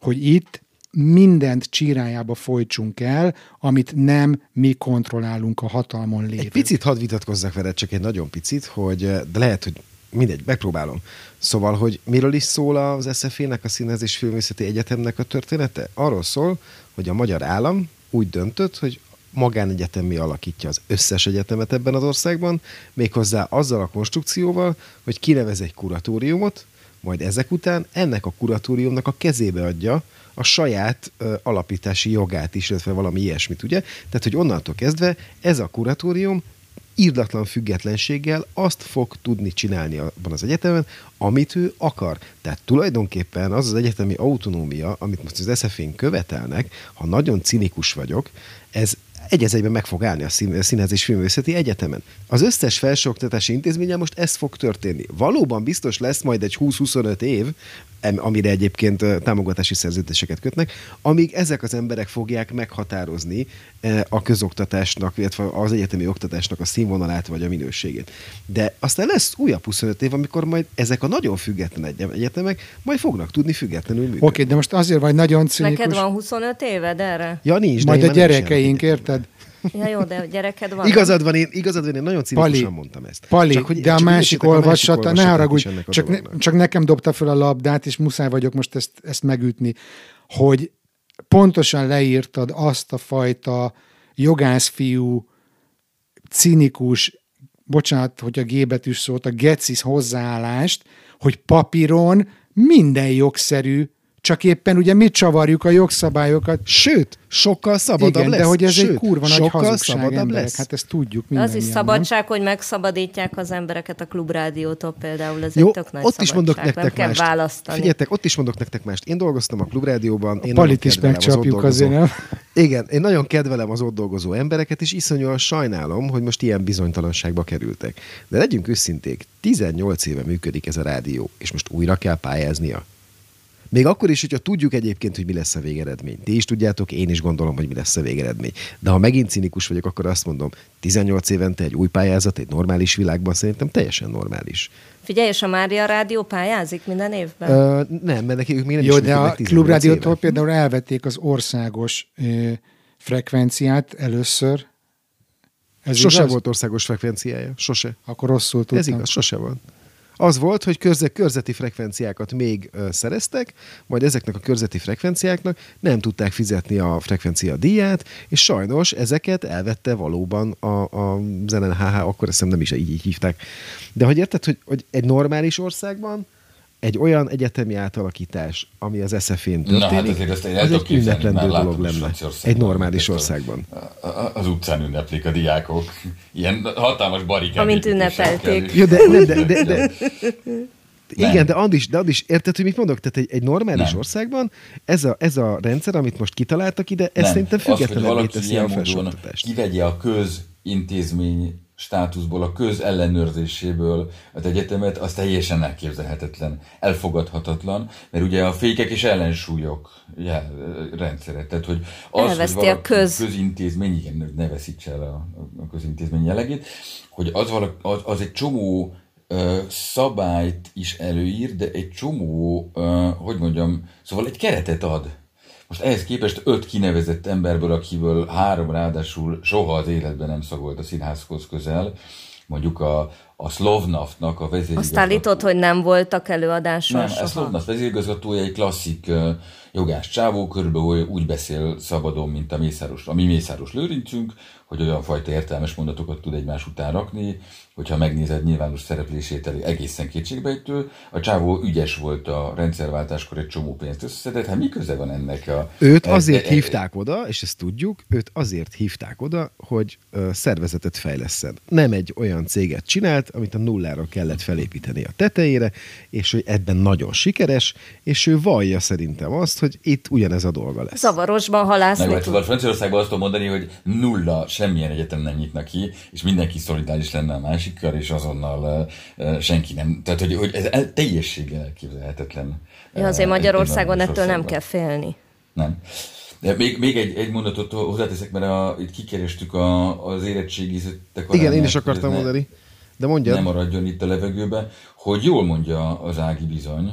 hogy itt mindent csírájába folytsunk el, amit nem mi kontrollálunk a hatalmon lévő. Egy picit hadd vitatkozzak veled, csak egy nagyon picit, hogy de lehet, hogy mindegy, megpróbálom. Szóval, hogy miről is szól az SZF-nek, a Színház és Filmészeti Egyetemnek a története? Arról szól, hogy a magyar állam úgy döntött, hogy magánegyetemi alakítja az összes egyetemet ebben az országban, méghozzá azzal a konstrukcióval, hogy kinevez egy kuratóriumot, majd ezek után ennek a kuratóriumnak a kezébe adja a saját ö, alapítási jogát is, illetve valami ilyesmit, ugye? Tehát, hogy onnantól kezdve ez a kuratórium írdatlan függetlenséggel azt fog tudni csinálni abban az egyetemen, amit ő akar. Tehát tulajdonképpen az az egyetemi autonómia, amit most az sf követelnek, ha nagyon cinikus vagyok, ez egy meg fog állni a Színház és Filmvészeti Egyetemen. Az összes felsőoktatási intézménye most ez fog történni. Valóban biztos lesz majd egy 20-25 év, amire egyébként támogatási szerződéseket kötnek, amíg ezek az emberek fogják meghatározni a közoktatásnak, illetve az egyetemi oktatásnak a színvonalát vagy a minőségét. De aztán lesz újabb 25 év, amikor majd ezek a nagyon független egyetemek majd fognak tudni függetlenül működni. Oké, de most azért vagy nagyon cinikus. Neked van 25 éved erre? Ja, nincs. Majd a gyerekeink, érted? Ja jó, de gyereked van. Igazad van, én, igazad van, én nagyon cinikusan Pali, mondtam ezt. Pali, csak, hogy, de a másik olvasata, ne haragudj, csak, ne, csak nekem dobta fel a labdát, és muszáj vagyok most ezt, ezt megütni, hogy pontosan leírtad azt a fajta jogászfiú, cinikus, bocsánat, hogy a G betűs szólt, a gecis hozzáállást, hogy papíron minden jogszerű, csak éppen ugye mi csavarjuk a jogszabályokat. Sőt, sokkal szabadabb Igen, lesz. de hogy ez Sőt, egy kurva nagy hazugság szabadabb emberek. lesz. Hát ezt tudjuk Az is szabadság, nem? hogy megszabadítják az embereket a klubrádiótól például. Ez Jó, egy tök nagy ott is mondok nektek nem mást. kell választani. Figyeljetek, ott is mondok nektek mást. Én dolgoztam a klubrádióban. Én A palit is megcsapjuk azért, nem? Igen, én nagyon kedvelem az ott dolgozó embereket, és iszonyúan sajnálom, hogy most ilyen bizonytalanságba kerültek. De legyünk őszinték, 18 éve működik ez a rádió, és most újra kell pályáznia. Még akkor is, hogyha tudjuk egyébként, hogy mi lesz a végeredmény. Ti is tudjátok, én is gondolom, hogy mi lesz a végeredmény. De ha megint cinikus vagyok, akkor azt mondom, 18 évente egy új pályázat, egy normális világban szerintem teljesen normális. Figyelj, és a Mária Rádió pályázik minden évben? Ö, nem, mert neki ők még nem Jó, is de a működnek 18 klubrádiótól például elvették az országos ö, frekvenciát először. Ez Sose igaz? volt országos frekvenciája, sose. Akkor rosszul tudtam. Ez igaz, sose volt. Az volt, hogy körze, körzeti frekvenciákat még ö, szereztek, majd ezeknek a körzeti frekvenciáknak nem tudták fizetni a frekvencia díját, és sajnos ezeket elvette valóban a, a ZNHH, akkor ezt hiszem nem is így, így hívták. De hogy érted, hogy, hogy egy normális országban egy olyan egyetemi átalakítás, ami az SF-én Na, történik, hát azért ezt az egy ünneplendő dolog lenne. Egy normális országban. Az utcán ünneplik a diákok. Ilyen hatalmas barikát. Amint ünnepelték. Jó, de, de, de, de, de, Nem. igen, de Andis, de Andis, érted, hogy mit mondok? Tehát egy, egy normális Nem. országban ez a, ez a rendszer, amit most kitaláltak ide, ez Nem. szerintem valaki teszi a felsőoktatást. kivegye a közintézmény státuszból, a köz ellenőrzéséből az egyetemet, az teljesen elképzelhetetlen, elfogadhatatlan, mert ugye a fékek és ellensúlyok jel, rendszere, tehát hogy az, Elveszti hogy a köz. közintézmény, igen, ne veszítse el a, a közintézmény jellegét, hogy az, valaki, az, az egy csomó ö, szabályt is előír, de egy csomó, ö, hogy mondjam, szóval egy keretet ad. Most ehhez képest öt kinevezett emberből, akiből három ráadásul soha az életben nem szagolt a színházhoz közel, mondjuk a, a Slovnaftnak a vezérigazgatója. Azt állított, hogy nem voltak előadások Nem, soha. a Slovnaft vezérigazgatója egy klasszik jogás csávó, körülbelül úgy beszél szabadon, mint a Mészáros, a mi Mészáros Lőrincünk, hogy olyan fajta értelmes mondatokat tud egymás után rakni, hogyha megnézed nyilvános szereplését elég egészen kétségbejtő. A csávó ügyes volt a rendszerváltáskor egy csomó pénzt összeszedett, hát mi köze van ennek a... Őt azért e, e, hívták oda, és ezt tudjuk, őt azért hívták oda, hogy szervezetet fejleszen. Nem egy olyan céget csinált, amit a nullára kellett felépíteni a tetejére, és hogy ebben nagyon sikeres, és ő vallja szerintem azt, hogy itt ugyanez a dolga lesz. Zavarosban halászni. Meg, szóval Franciaországban azt tudom mondani, hogy nulla, semmilyen egyetem nem nyitnak ki, és mindenki szolidáris lenne a másik másikkal, és azonnal uh, senki nem. Tehát, hogy, hogy ez teljességgel elképzelhetetlen. Ja, azért Magyarországon ettől nem kell félni. Nem. De még, még egy, egy mondatot hozzáteszek, mert a, itt kikerestük a, az érettségizettek Igen, én is akartam mondani. De mondja. Nem maradjon itt a levegőbe, hogy jól mondja az Ági bizony,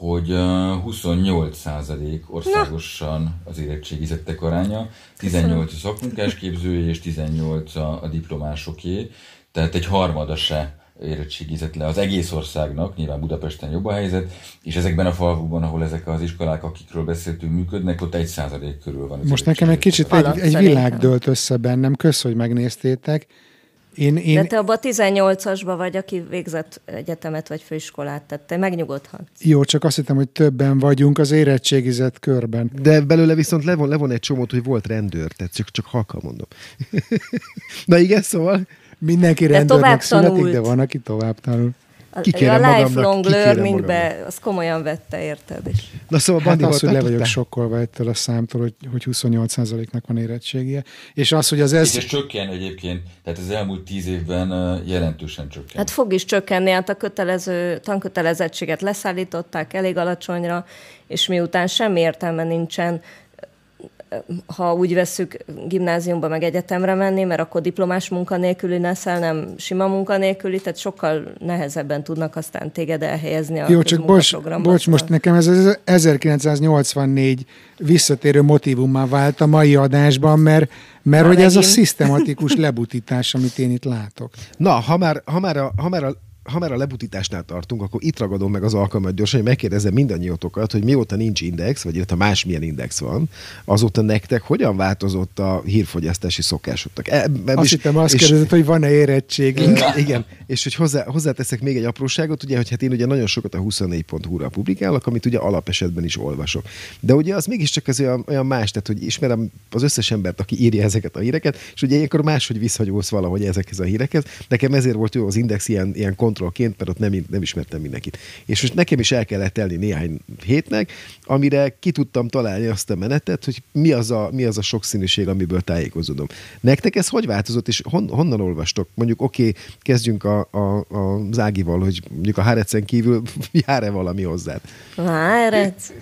hogy 28% országosan az érettségizettek aránya, 18 a szakmunkás képzője és 18 a, a diplomásoké, tehát egy harmada se érettségizett le az egész országnak, nyilván Budapesten jobb a helyzet, és ezekben a falvukban, ahol ezek az iskolák, akikről beszéltünk, működnek, ott egy százalék körül van. Most nekem egy kicsit egy, egy világ dölt össze bennem, kösz, hogy megnéztétek. Én, én... De te abban a 18-asban vagy, aki végzett egyetemet vagy főiskolát, tehát te megnyugodhatsz. Jó, csak azt hittem, hogy többen vagyunk az érettségizett körben. De belőle viszont levon, levon egy csomót, hogy volt rendőr, tehát csak, csak halka mondom. Na igen, szóval Mindenki de rendőrnek születik, de van, aki tovább tanul. Kikérem a lifelong learningbe, az komolyan vette, érted? És... Na szóval hát az, hogy le vagyok sokkolva ettől a számtól, hogy, hogy 28%-nak van érettségie. És az, hogy az ez... És csökken egyébként, tehát az elmúlt tíz évben jelentősen csökken. Hát fog is csökkenni, hát a kötelező tankötelezettséget leszállították elég alacsonyra, és miután semmi értelme nincsen ha úgy veszük gimnáziumba meg egyetemre menni, mert akkor diplomás munkanélküli leszel, nem sima munkanélküli, tehát sokkal nehezebben tudnak aztán téged elhelyezni a Jó, csak bocs, bocs, most nekem ez az 1984 visszatérő motivummá vált a mai adásban, mert, mert hogy megint. ez a szisztematikus lebutítás, amit én itt látok. Na, ha már, ha már, a, ha már a ha már a lebutításnál tartunk, akkor itt ragadom meg az alkalmat gyorsan, hogy megkérdezem mindannyiótokat, hogy mióta nincs index, vagy illetve másmilyen index van, azóta nektek hogyan változott a hírfogyasztási szokásotok? E, azt is, hittem azt kérdezett, hogy van-e érettség. Igen, igen, és hogy hozzá, hozzáteszek még egy apróságot, ugye, hogy hát én ugye nagyon sokat a 24.hu-ra publikálok, amit ugye alapesetben is olvasok. De ugye az mégiscsak az olyan, olyan más, tehát hogy ismerem az összes embert, aki írja ezeket a híreket, és ugye ilyenkor máshogy visszagyúlsz valahogy ezekhez a hírekhez. Nekem ezért volt jó az index ilyen, ilyen kontrollként, mert ott nem, nem ismertem mindenkit. És most nekem is el kellett telni néhány hétnek, amire ki tudtam találni azt a menetet, hogy mi az a, mi az a sokszínűség, amiből tájékozódom. Nektek ez hogy változott, és hon, honnan olvastok? Mondjuk oké, okay, kezdjünk a, a, a Zágival, hogy mondjuk a Hárecen kívül jár-e valami hozzád? Hárec?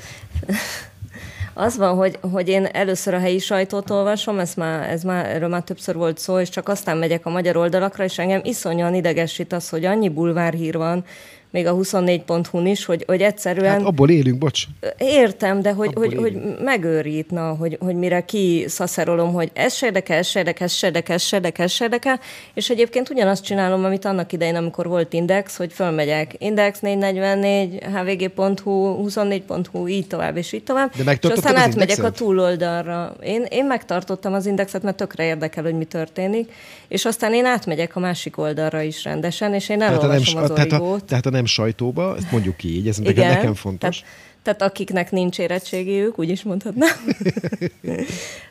Az van, hogy, hogy én először a helyi sajtót olvasom, ez már, ez már, erről már többször volt szó, és csak aztán megyek a magyar oldalakra, és engem iszonyan idegesít az, hogy annyi bulvárhír van, még a 24.hu-n is, hogy, hogy egyszerűen... Hát abból élünk, bocs. Értem, de hogy, hogy, hogy megőrít, na, hogy, hogy mire kiszaszerolom, hogy ez se érdekel, ez se érdekel, ez se érdekel, ez se érdekel, ez se érdekel, és egyébként ugyanazt csinálom, amit annak idején, amikor volt Index, hogy fölmegyek Index 444, hvg.hu, 24.hu, így tovább, és így tovább. De és aztán az átmegyek indexet? a túloldalra. Én, én megtartottam az indexet, mert tökre érdekel, hogy mi történik, és aztán én átmegyek a másik oldalra is rendesen, és én elolvasom az tehát a, tehát a nem sajtóba, ezt mondjuk ki így, ez Igen, nekem fontos. Tehát, tehát akiknek nincs érettségiük, úgy is mondhatnám.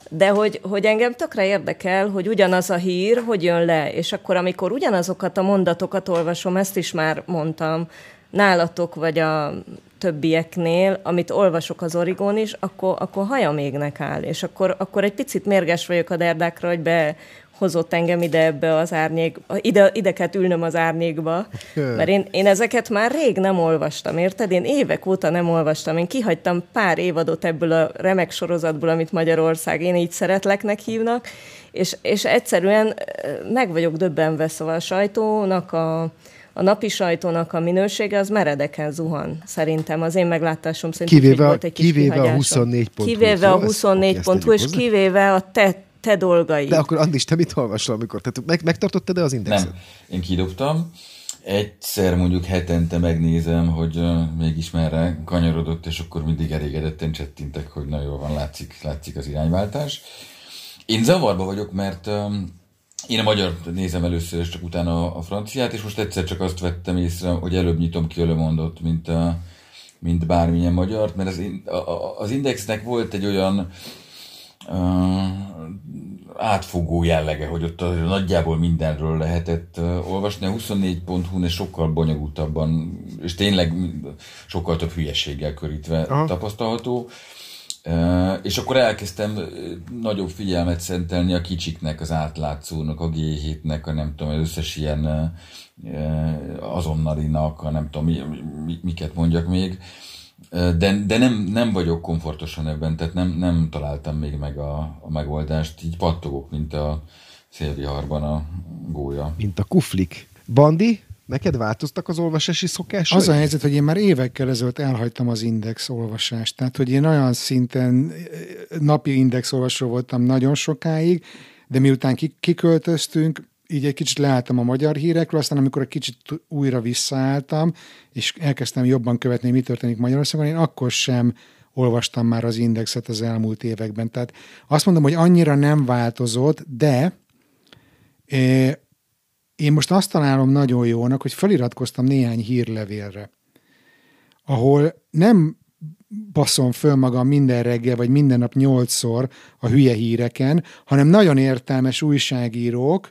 De hogy, hogy engem tökre érdekel, hogy ugyanaz a hír, hogy jön le, és akkor amikor ugyanazokat a mondatokat olvasom, ezt is már mondtam, nálatok vagy a többieknél, amit olvasok az Origón is, akkor, akkor haja mégnek áll, és akkor, akkor egy picit mérges vagyok a derdákra, hogy be hozott engem ide ebbe az árnyék, ide, ide kellett ülnöm az árnyékba, mert én, én ezeket már rég nem olvastam, érted? Én évek óta nem olvastam, én kihagytam pár évadot ebből a remek sorozatból, amit Magyarország én így szeretleknek hívnak, és, és egyszerűen meg vagyok döbbenve, szóval a sajtónak a, a napi sajtónak a minősége az meredeken zuhan, szerintem. Az én meglátásom szerint kivéve, volt egy kis kivéve a 24 pont Kivéve a 24 pont, és kivéve a te te dolgai. De akkor Andis, te mit olvasol, amikor? Tehát meg, megtartottad-e az indexet? Nem, én kidobtam. Egyszer mondjuk hetente megnézem, hogy uh, mégis merre kanyarodott, és akkor mindig elégedetten csettintek, hogy na jól van, látszik, látszik az irányváltás. Én zavarba vagyok, mert um, én a magyar nézem először, és csak utána a franciát, és most egyszer csak azt vettem észre, hogy előbb nyitom ki mondott, mint, a, mint bármilyen magyart, mert az, az Indexnek volt egy olyan átfogó jellege, hogy ott nagyjából mindenről lehetett olvasni. A 24.hu-n és sokkal bonyolultabban, és tényleg sokkal több hülyeséggel körítve Aha. tapasztalható. És akkor elkezdtem nagyobb figyelmet szentelni a kicsiknek, az átlátszónak, a G7-nek, a nem tudom, az összes ilyen azonnalinak, a nem tudom, mi, mi, miket mondjak még. De, de nem, nem vagyok komfortosan ebben, tehát nem, nem találtam még meg a, a megoldást. Így pattogok, mint a szélviharban a gólya. Mint a kuflik. Bandi, Neked változtak az olvasási szokások? Az a helyzet, hogy én már évekkel ezelőtt elhagytam az index olvasást. Tehát, hogy én olyan szinten napi index olvasó voltam nagyon sokáig, de miután kiköltöztünk, így egy kicsit leálltam a magyar hírekről, aztán amikor egy kicsit újra visszaálltam, és elkezdtem jobban követni, mi történik Magyarországon, én akkor sem olvastam már az indexet az elmúlt években. Tehát azt mondom, hogy annyira nem változott, de eh, én most azt találom nagyon jónak, hogy feliratkoztam néhány hírlevélre, ahol nem baszom föl magam minden reggel, vagy minden nap nyolcszor a hülye híreken, hanem nagyon értelmes újságírók,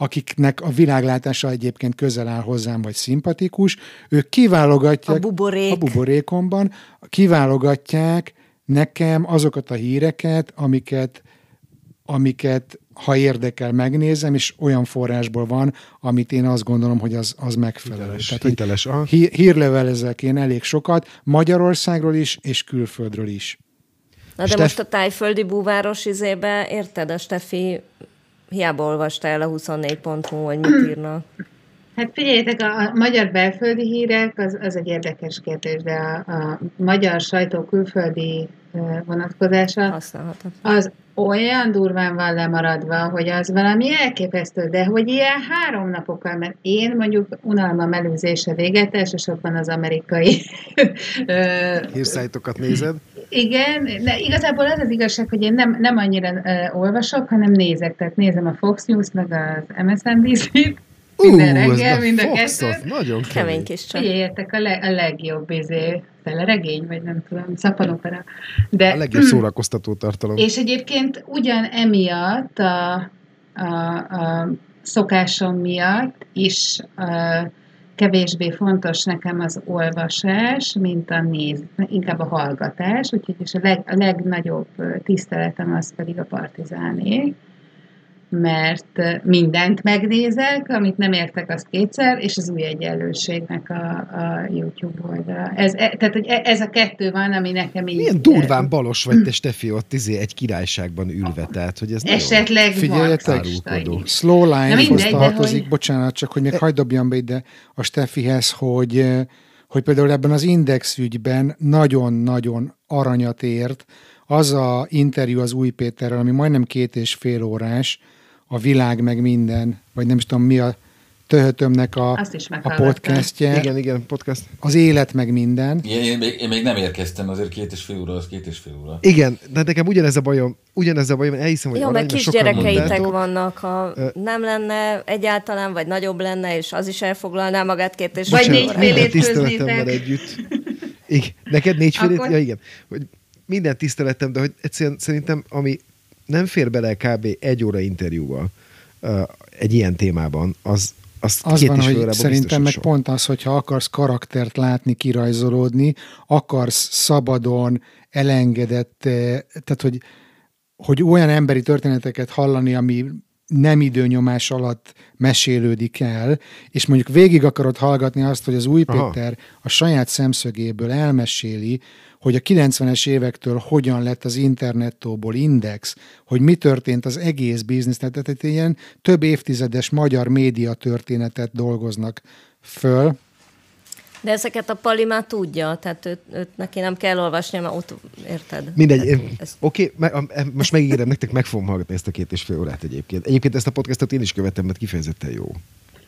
akiknek a világlátása egyébként közel áll hozzám, vagy szimpatikus, ők kiválogatják a, buborék. a buborékomban, kiválogatják nekem azokat a híreket, amiket, amiket ha érdekel, megnézem, és olyan forrásból van, amit én azt gondolom, hogy az, az megfelelő. Hiteles, Tehát, hiteles, aha. Hí- hírlevelezek én elég sokat, Magyarországról is, és külföldről is. Na de Steff... most a tájföldi búváros izébe, érted, a Steffi hiába olvasta el a 24.hu, hogy mit írna. Hát figyeljetek, a, magyar belföldi hírek az, az egy érdekes kérdés, de a, a magyar sajtó külföldi vonatkozása az olyan durván van lemaradva, hogy az valami elképesztő, de hogy ilyen három napokkal, mert én mondjuk unalma melőzése véget, elsősorban az amerikai hírszájtokat nézed. Igen, de igazából az az igazság, hogy én nem, nem annyira uh, olvasok, hanem nézek, tehát nézem a Fox News, meg az MSNBC-t, minden uh, reggel, mind a kettőt. Nagyon kemény kis csak. Figyeljetek, a, le, a legjobb izé, regény, vagy nem tudom, szappanopera. De, a legjobb szórakoztató tartalom. És egyébként ugyan emiatt a, a, a szokásom miatt is a, kevésbé fontos nekem az olvasás, mint a néz, inkább a hallgatás, úgyhogy és a, leg, a legnagyobb tiszteletem az pedig a partizáné mert mindent megnézek, amit nem értek, az kétszer, és az új egyenlőségnek a, a YouTube oldala. Ez, e, tehát, hogy e, ez a kettő van, ami nekem így... Milyen durván balos vagy te, Stefi, ott izé egy királyságban ülve, tehát, hogy ez Esetleg Figyeljetek, Slow Line-hoz tartozik, hogy... bocsánat, csak hogy még e... hagyd dobjam be ide a Stefihez, hogy hogy például ebben az Index ügyben nagyon-nagyon aranyat ért az a interjú az Új Péterrel, ami majdnem két és fél órás, a világ meg minden, vagy nem is tudom mi a töhötömnek a, a podcastje. Igen, igen, podcast. Az élet meg minden. Én, én, még, én még nem érkeztem, azért két és fél óra, az két és fél óra. Igen, de nekem ugyanez a bajom, ugyanez a bajom, elhiszem, hogy Jó, meg kisgyerekeitek vannak, ha uh, nem lenne egyáltalán, vagy nagyobb lenne, és az is elfoglalná magát két és Vagy négy fél tiszteletemben együtt. Igen, neked négy fél Akkor... ja igen. Hogy minden tiszteletem, de hogy egyszerűen szerintem, ami nem fér bele kb. egy óra interjúval uh, egy ilyen témában, az, az, az van, hogy szerintem meg sok. pont az, hogyha akarsz karaktert látni, kirajzolódni, akarsz szabadon, elengedett, tehát hogy, hogy olyan emberi történeteket hallani, ami nem időnyomás alatt mesélődik el, és mondjuk végig akarod hallgatni azt, hogy az új Péter Aha. a saját szemszögéből elmeséli, hogy a 90-es évektől hogyan lett az internettóból index, hogy mi történt az egész biznisz, tehát egy ilyen több évtizedes magyar média történetet dolgoznak föl. De ezeket a Pali már tudja, tehát őt, őt neki nem kell olvasni, mert ott érted. Mindegy, oké, okay, most megígérem nektek, meg fogom hallgatni ezt a két és fél órát egyébként. Egyébként ezt a podcastot én is követem, mert kifejezetten jó.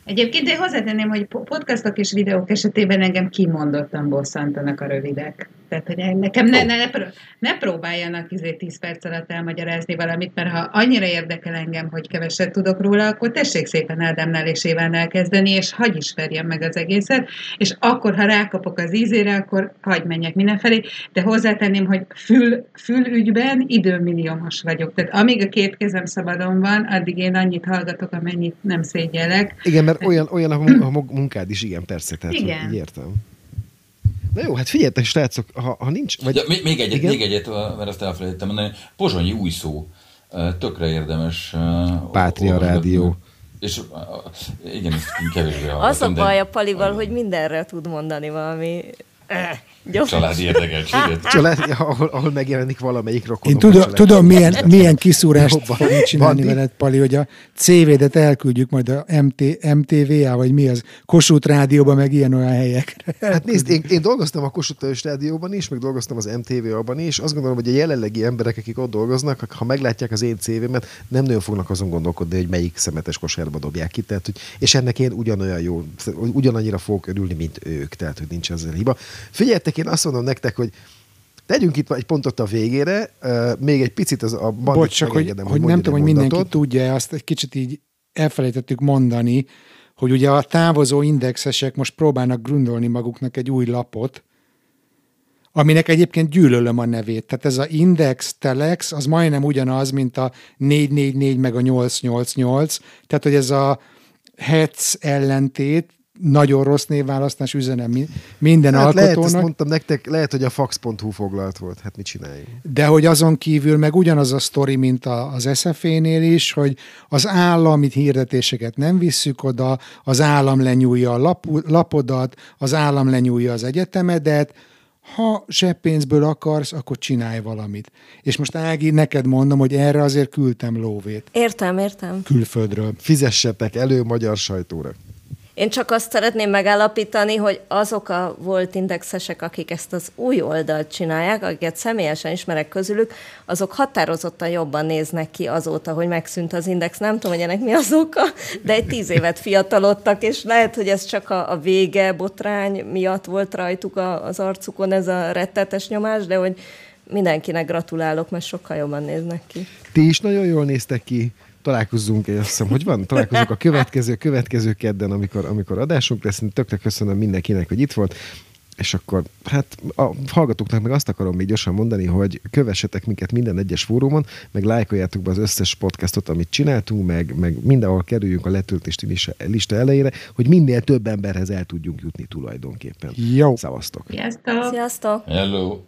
Egyébként én hozzátenném, hogy podcastok és videók esetében engem kimondottan bosszantanak a rövidek. Tehát, hogy nekem ne, ne, ne, ne próbáljanak izé 10 perc alatt elmagyarázni valamit, mert ha annyira érdekel engem, hogy keveset tudok róla, akkor tessék szépen Ádámnál és Évánál kezdeni, és hagy ismerjem meg az egészet, és akkor, ha rákapok az ízére, akkor hagy menjek mindenfelé, de hozzátenném, hogy fül, fülügyben időmilliómos vagyok. Tehát amíg a két kezem szabadon van, addig én annyit hallgatok, amennyit nem szégyelek. Igen, mert olyan, olyan a munkád is, igen, persze, tehát igen. értem. Na jó, hát figyeljetek, srácok, ha, ha nincs... Vagy... Ja, még, egyet, igen? még egyet, mert azt elfelejtettem mondani. Pozsonyi új szó. Tökre érdemes. Pátria Rádió. És igen, ezt kevésbé Az a baj a Palival, hogy mindenre tud mondani valami Gyors. Családi érdekeltséget. Család, ahol, ahol megjelenik valamelyik rokon. Én tudom, tudom milyen, milyen kiszúrást fogunk csinálni Bandi. veled, Pali, hogy a CV-det elküldjük majd a MT, MTV-á, vagy mi az, Kossuth Rádióban, meg ilyen olyan helyekre. Hát nézd, én, én dolgoztam a Kossuth Rádióban is, meg dolgoztam az MTV-ban is, azt gondolom, hogy a jelenlegi emberek, akik ott dolgoznak, ha meglátják az én CV-met, nem nagyon fognak azon gondolkodni, hogy melyik szemetes kosárba dobják ki, tehát, hogy, és ennek én ugyanolyan jó, ugyanannyira fogok örülni, mint ők, tehát, hogy nincs ezzel hiba. Figyeljetek, én azt mondom nektek, hogy Tegyünk itt egy pontot a végére, uh, még egy picit az a bandit Bocs, csak hogy, hogy, hogy nem tudom, hogy mindenki tudja, azt egy kicsit így elfelejtettük mondani, hogy ugye a távozó indexesek most próbálnak grundolni maguknak egy új lapot, aminek egyébként gyűlölöm a nevét. Tehát ez a Index Telex, az majdnem ugyanaz, mint a 444 meg a 888, tehát hogy ez a HETS ellentét, nagyon rossz névválasztás üzenem minden hát alkotónak. Lehet, ezt mondtam nektek, lehet, hogy a fax.hu foglalt volt, hát mit csináljunk. De hogy azon kívül meg ugyanaz a sztori, mint az SFA-nél is, hogy az állami hirdetéseket nem visszük oda, az állam lenyúlja a lap, lapodat, az állam lenyúlja az egyetemedet, ha zseppénzből akarsz, akkor csinálj valamit. És most Ági, neked mondom, hogy erre azért küldtem lóvét. Értem, értem. Külföldről. Fizessetek elő magyar sajtóra. Én csak azt szeretném megállapítani, hogy azok a volt indexesek, akik ezt az új oldalt csinálják, akiket személyesen ismerek közülük, azok határozottan jobban néznek ki azóta, hogy megszűnt az index. Nem tudom, hogy ennek mi az oka, de egy tíz évet fiatalodtak, és lehet, hogy ez csak a, a vége botrány miatt volt rajtuk a, az arcukon ez a rettetes nyomás, de hogy mindenkinek gratulálok, mert sokkal jobban néznek ki. Ti is nagyon jól néztek ki találkozzunk, én azt hiszem, hogy van, találkozunk a következő, következő kedden, amikor, amikor adásunk lesz. Tökre köszönöm mindenkinek, hogy itt volt. És akkor, hát a hallgatóknak meg azt akarom még gyorsan mondani, hogy kövessetek minket minden egyes fórumon, meg lájkoljátok be az összes podcastot, amit csináltunk, meg, meg mindenhol kerüljünk a letöltést lista elejére, hogy minél több emberhez el tudjunk jutni tulajdonképpen. Jó. Szavaztok. Sziasztok. Sziasztok. Hello.